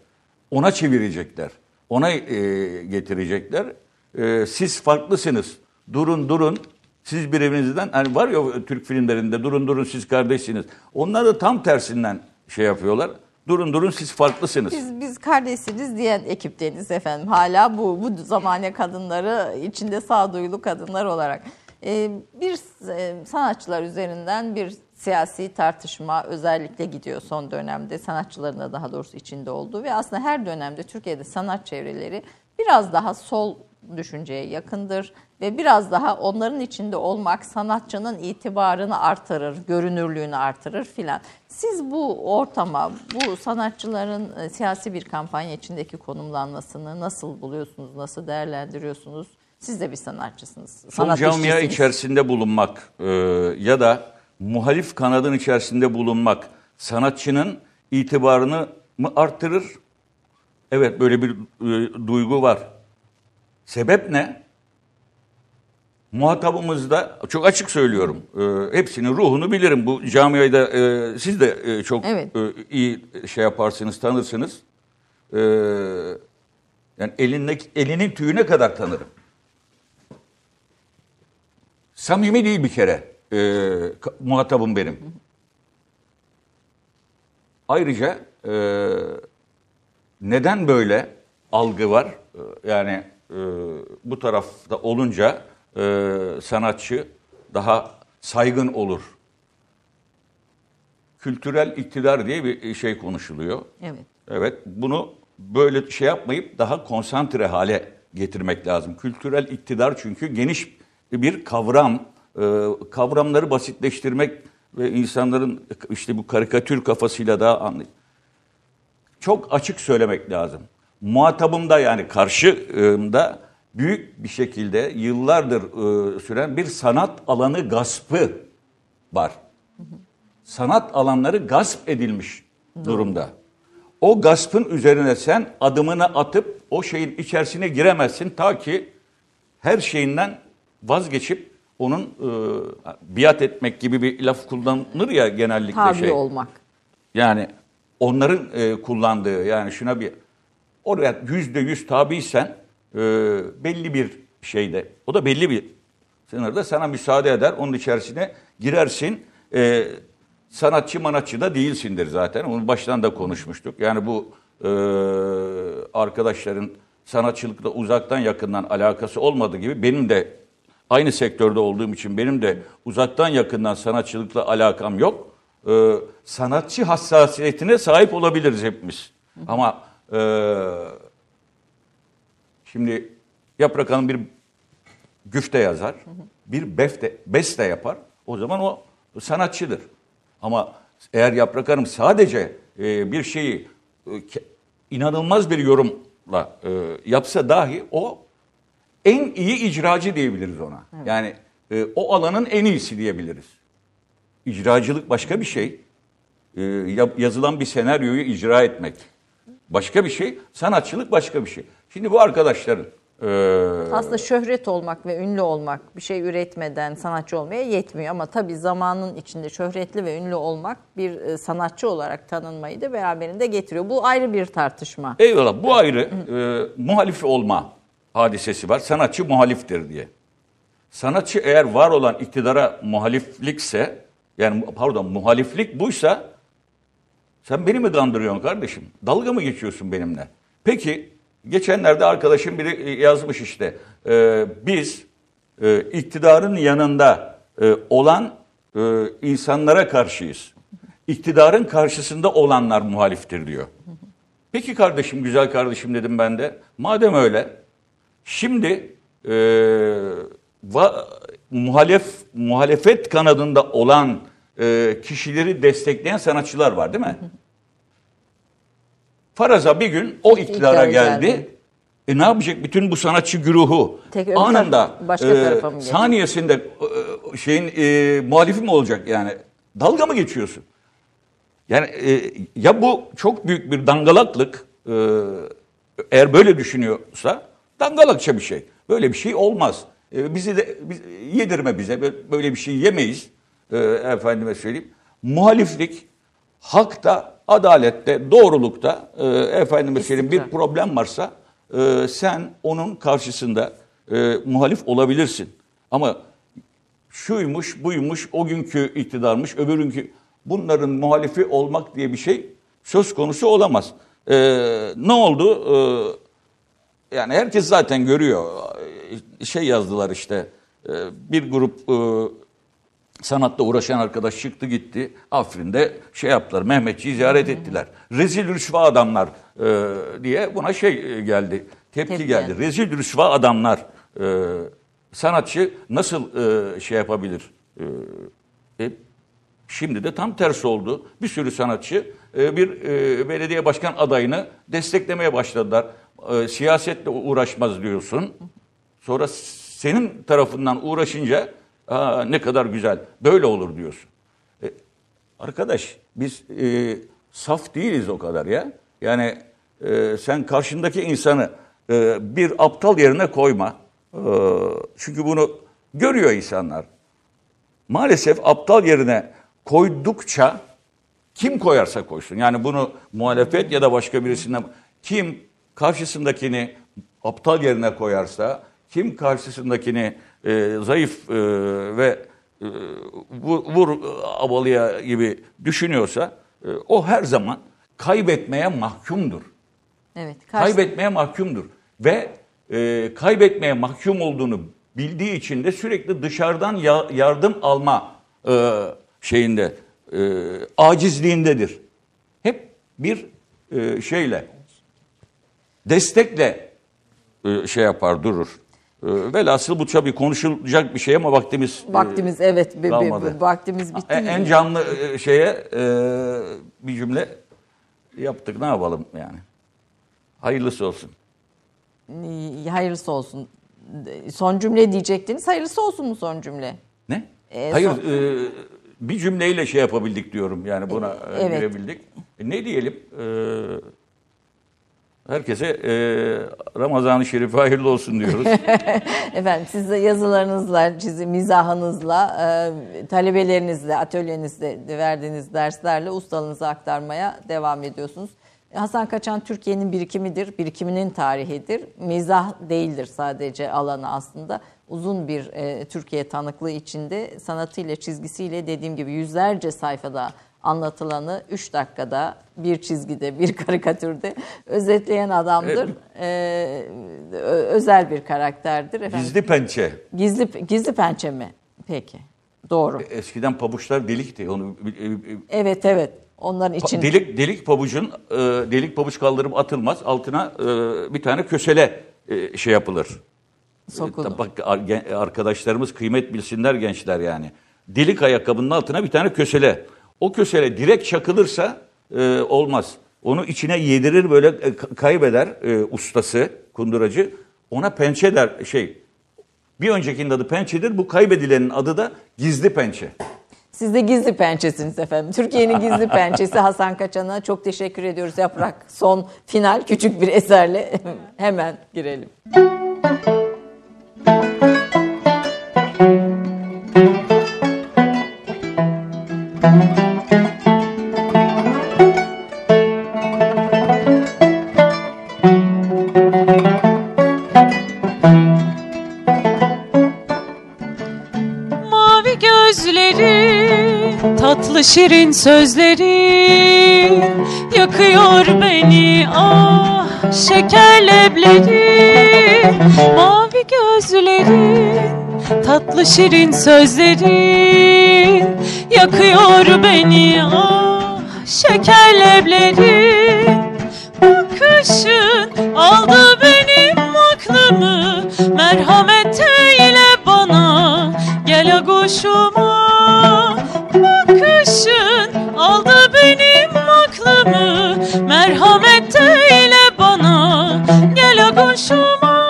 Ona çevirecekler. Ona e, getirecekler. E, siz farklısınız. Durun durun. Siz birbirinizden hani var ya Türk filmlerinde durun durun siz kardeşsiniz. Onlar da tam tersinden şey yapıyorlar. Durun durun siz farklısınız. Biz, biz kardeşsiniz diyen ekipteniz efendim. Hala bu bu zamane kadınları içinde sağduyulu kadınlar olarak. Ee, bir e, sanatçılar üzerinden bir siyasi tartışma özellikle gidiyor son dönemde. Sanatçıların da daha doğrusu içinde olduğu ve aslında her dönemde Türkiye'de sanat çevreleri biraz daha sol düşünceye yakındır ve biraz daha onların içinde olmak sanatçının itibarını artırır, görünürlüğünü artırır filan. Siz bu ortama, bu sanatçıların e, siyasi bir kampanya içindeki konumlanmasını nasıl buluyorsunuz, nasıl değerlendiriyorsunuz? Siz de bir sanatçısınız. Son sanat camia işçisiniz. içerisinde bulunmak e, ya da muhalif kanadın içerisinde bulunmak sanatçının itibarını mı arttırır? Evet böyle bir e, duygu var. Sebep ne? Muhatabımızda çok açık söylüyorum. E, hepsinin ruhunu bilirim. Bu camiayı da e, siz de e, çok Evet. e, iyi şey yaparsınız, tanırsınız. E, yani elindeki, elinin tüyüne kadar tanırım. Samimi değil bir kere e, muhatabım benim. Ayrıca e, neden böyle algı var? E, Yani e, bu tarafta olunca e, sanatçı daha saygın olur. Kültürel iktidar diye bir şey konuşuluyor. Evet. Evet, bunu böyle şey yapmayıp daha konsantre hale getirmek lazım. Kültürel iktidar çünkü geniş bir kavram. Ee, kavramları basitleştirmek ve insanların işte bu karikatür kafasıyla daha anlay. Çok açık söylemek lazım. Muhatabımda yani karşımda büyük bir şekilde yıllardır e, süren bir sanat alanı gaspı var sanat alanları gasp edilmiş durumda. O gaspın üzerine sen adımını atıp o şeyin içerisine giremezsin ta ki her şeyinden vazgeçip onun e, biat etmek gibi bir laf kullanılır ya genellikle Tabi şey. olmak. Yani onların e, kullandığı yani şuna bir oraya yüzde yüz tabiysen e, belli bir şeyde o da belli bir sınırda sana müsaade eder. Onun içerisine girersin. E, sanatçı manatçı da değilsindir zaten. Onu baştan da konuşmuştuk. Yani bu e, arkadaşların sanatçılıkla uzaktan yakından alakası olmadığı gibi benim de aynı sektörde olduğum için benim de uzaktan yakından sanatçılıkla alakam yok. Ee, sanatçı hassasiyetine sahip olabiliriz hepimiz. Ama e, şimdi Yaprak Hanım bir güfte yazar, bir befte, beste yapar. O zaman o sanatçıdır. Ama eğer Yaprak Hanım sadece e, bir şeyi e, inanılmaz bir yorumla e, yapsa dahi o en iyi icracı diyebiliriz ona. Yani e, o alanın en iyisi diyebiliriz. İcracılık başka bir şey. E, yazılan bir senaryoyu icra etmek başka bir şey. Sanatçılık başka bir şey. Şimdi bu arkadaşların e, Aslında şöhret olmak ve ünlü olmak bir şey üretmeden sanatçı olmaya yetmiyor ama tabii zamanın içinde şöhretli ve ünlü olmak bir e, sanatçı olarak tanınmayı da beraberinde getiriyor. Bu ayrı bir tartışma. Eyvallah bu ayrı e, muhalif olma hadisesi var. Sanatçı muhaliftir diye. Sanatçı eğer var olan iktidara muhaliflikse yani pardon muhaliflik buysa sen beni mi kandırıyorsun kardeşim? Dalga mı geçiyorsun benimle? Peki geçenlerde arkadaşım biri e, yazmış işte e, biz e, iktidarın yanında e, olan e, insanlara karşıyız. İktidarın karşısında olanlar muhaliftir diyor. Peki kardeşim, güzel kardeşim dedim ben de. Madem öyle, şimdi e, va, muhalef muhalefet kanadında olan e, kişileri destekleyen sanatçılar var değil mi? Faraza bir gün o iktidara geldi. geldi. E ne yapacak bütün bu sanatçı güruhu? Tek anında başka e, saniyesinde e, şeyin e, muhalifi mi olacak yani? Dalga mı geçiyorsun? Yani e, ya bu çok büyük bir dangalaklık e, eğer böyle düşünüyorsa dangalakça bir şey. Böyle bir şey olmaz. E, bizi de biz, yedirme bize Bö- böyle bir şey yemeyiz. E, efendime söyleyeyim. Muhaliflik hakta, adalette, doğrulukta e, efendime söyleyeyim bir problem varsa e, sen onun karşısında e, muhalif olabilirsin. Ama şuymuş, buymuş, o günkü iktidarmış, öbürünkü bunların muhalifi olmak diye bir şey söz konusu olamaz. Ee, ne oldu? Ee, yani herkes zaten görüyor. Şey yazdılar işte, e, bir grup e, sanatla uğraşan arkadaş çıktı gitti. Afrin'de şey yaptılar, Mehmetçi'yi ziyaret ettiler. Rezil rüsva adamlar e, diye buna şey geldi, tepki, Tepki geldi. Rezil rüsva adamlar. Sanatçı nasıl şey yapabilir? E, Şimdi de tam tersi oldu. Bir sürü sanatçı bir belediye başkan adayını desteklemeye başladılar. E, Siyasetle uğraşmaz diyorsun. Sonra senin tarafından uğraşınca Aa, ne kadar güzel böyle olur diyorsun. E, arkadaş biz e, saf değiliz o kadar ya. Yani e, sen karşındaki insanı e, bir aptal yerine koyma. E, çünkü bunu görüyor insanlar. Maalesef aptal yerine koydukça kim koyarsa koysun. Yani bunu muhalefet ya da başka birisinden kim karşısındakini aptal yerine koyarsa, kim karşısındakini e, zayıf e, ve e, vur, vur abalıya gibi düşünüyorsa e, o her zaman kaybetmeye mahkumdur. Evet. karşı- Kaybetmeye mahkumdur. Ve e, kaybetmeye mahkum olduğunu bildiği için de sürekli dışarıdan ya- yardım alma e, şeyinde, e, acizliğindedir. Hep bir e, şeyle, destekle e, şey yapar, durur. E, velhasıl bu tabii konuşulacak bir şey ama vaktimiz e, Vaktimiz evet. be- be- kalmadı. vaktimiz bitti. en en canlı e, şeye e, bir cümle yaptık. Ne yapalım yani? Hayırlısı olsun. Ee, Hayırlısı olsun. Son cümle diyecektiniz. Hayırlısı olsun mu son cümle? Ne? E, Hayır, son- e, bir cümleyle şey yapabildik diyorum yani buna e, evet. girebildik. E, ne diyelim? E, herkese e, Ramazan-ı Şerif hayırlı olsun diyoruz. Efendim siz de yazılarınızla, çizim, mizahınızla, e, talebelerinizle, atölyenizde verdiğiniz derslerle ustalığınızı aktarmaya devam ediyorsunuz. Hasan Kaçan Türkiye'nin birikimidir, birikiminin tarihidir. Mizah değildir sadece alanı aslında. Uzun bir e, Türkiye tanıklığı içinde sanatıyla, çizgisiyle dediğim gibi yüzlerce sayfada anlatılanı 3 dakikada bir çizgide, bir karikatürde özetleyen adamdır. Ee, özel bir karakterdir. Efendim, Gizli pençe. Gizli gizli pençe mi? Peki. Doğru. Eskiden pabuçlar delikti. Onu e, e, Evet evet. Onların için Delik delik pabucun e, delik pabuç kaldırıp atılmaz. Altına e, bir tane kösele e, şey yapılır. sokulur. E, Bak arkadaşlarımız kıymet bilsinler gençler yani. Delik ayakkabının altına bir tane kösele. O kösele direkt çakılırsa e, olmaz. Onu içine yedirir böyle e, ka- kaybeder e, ustası, kunduracı. Ona pençe der şey. Bir öncekinin adı pençedir. Bu kaybedilenin adı da gizli pençe. Siz de gizli pençesiniz efendim. Türkiye'nin gizli pençesi Hasan Kaçan'a çok teşekkür ediyoruz. Yaprak son final küçük bir eserle hemen girelim. Mavi şirin sözleri yakıyor beni ah şeker lebleri. Mavi gözleri, tatlı şirin sözleri yakıyor beni ah şeker lebleri. Bakışın aldı benim aklımı Merhamet eyle bana Gel aguşuma benim aklımı Merhamet eyle bana Gel aguşuma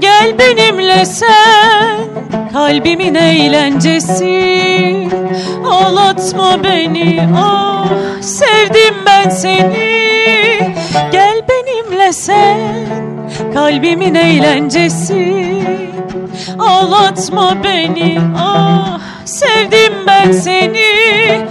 Gel benimle sen Kalbimin eğlencesi. Ağlatma beni ah Sevdim ben seni. Gel benimle sen Kalbimin eğlencesi. Ağlatma beni ah Sevdim ben seni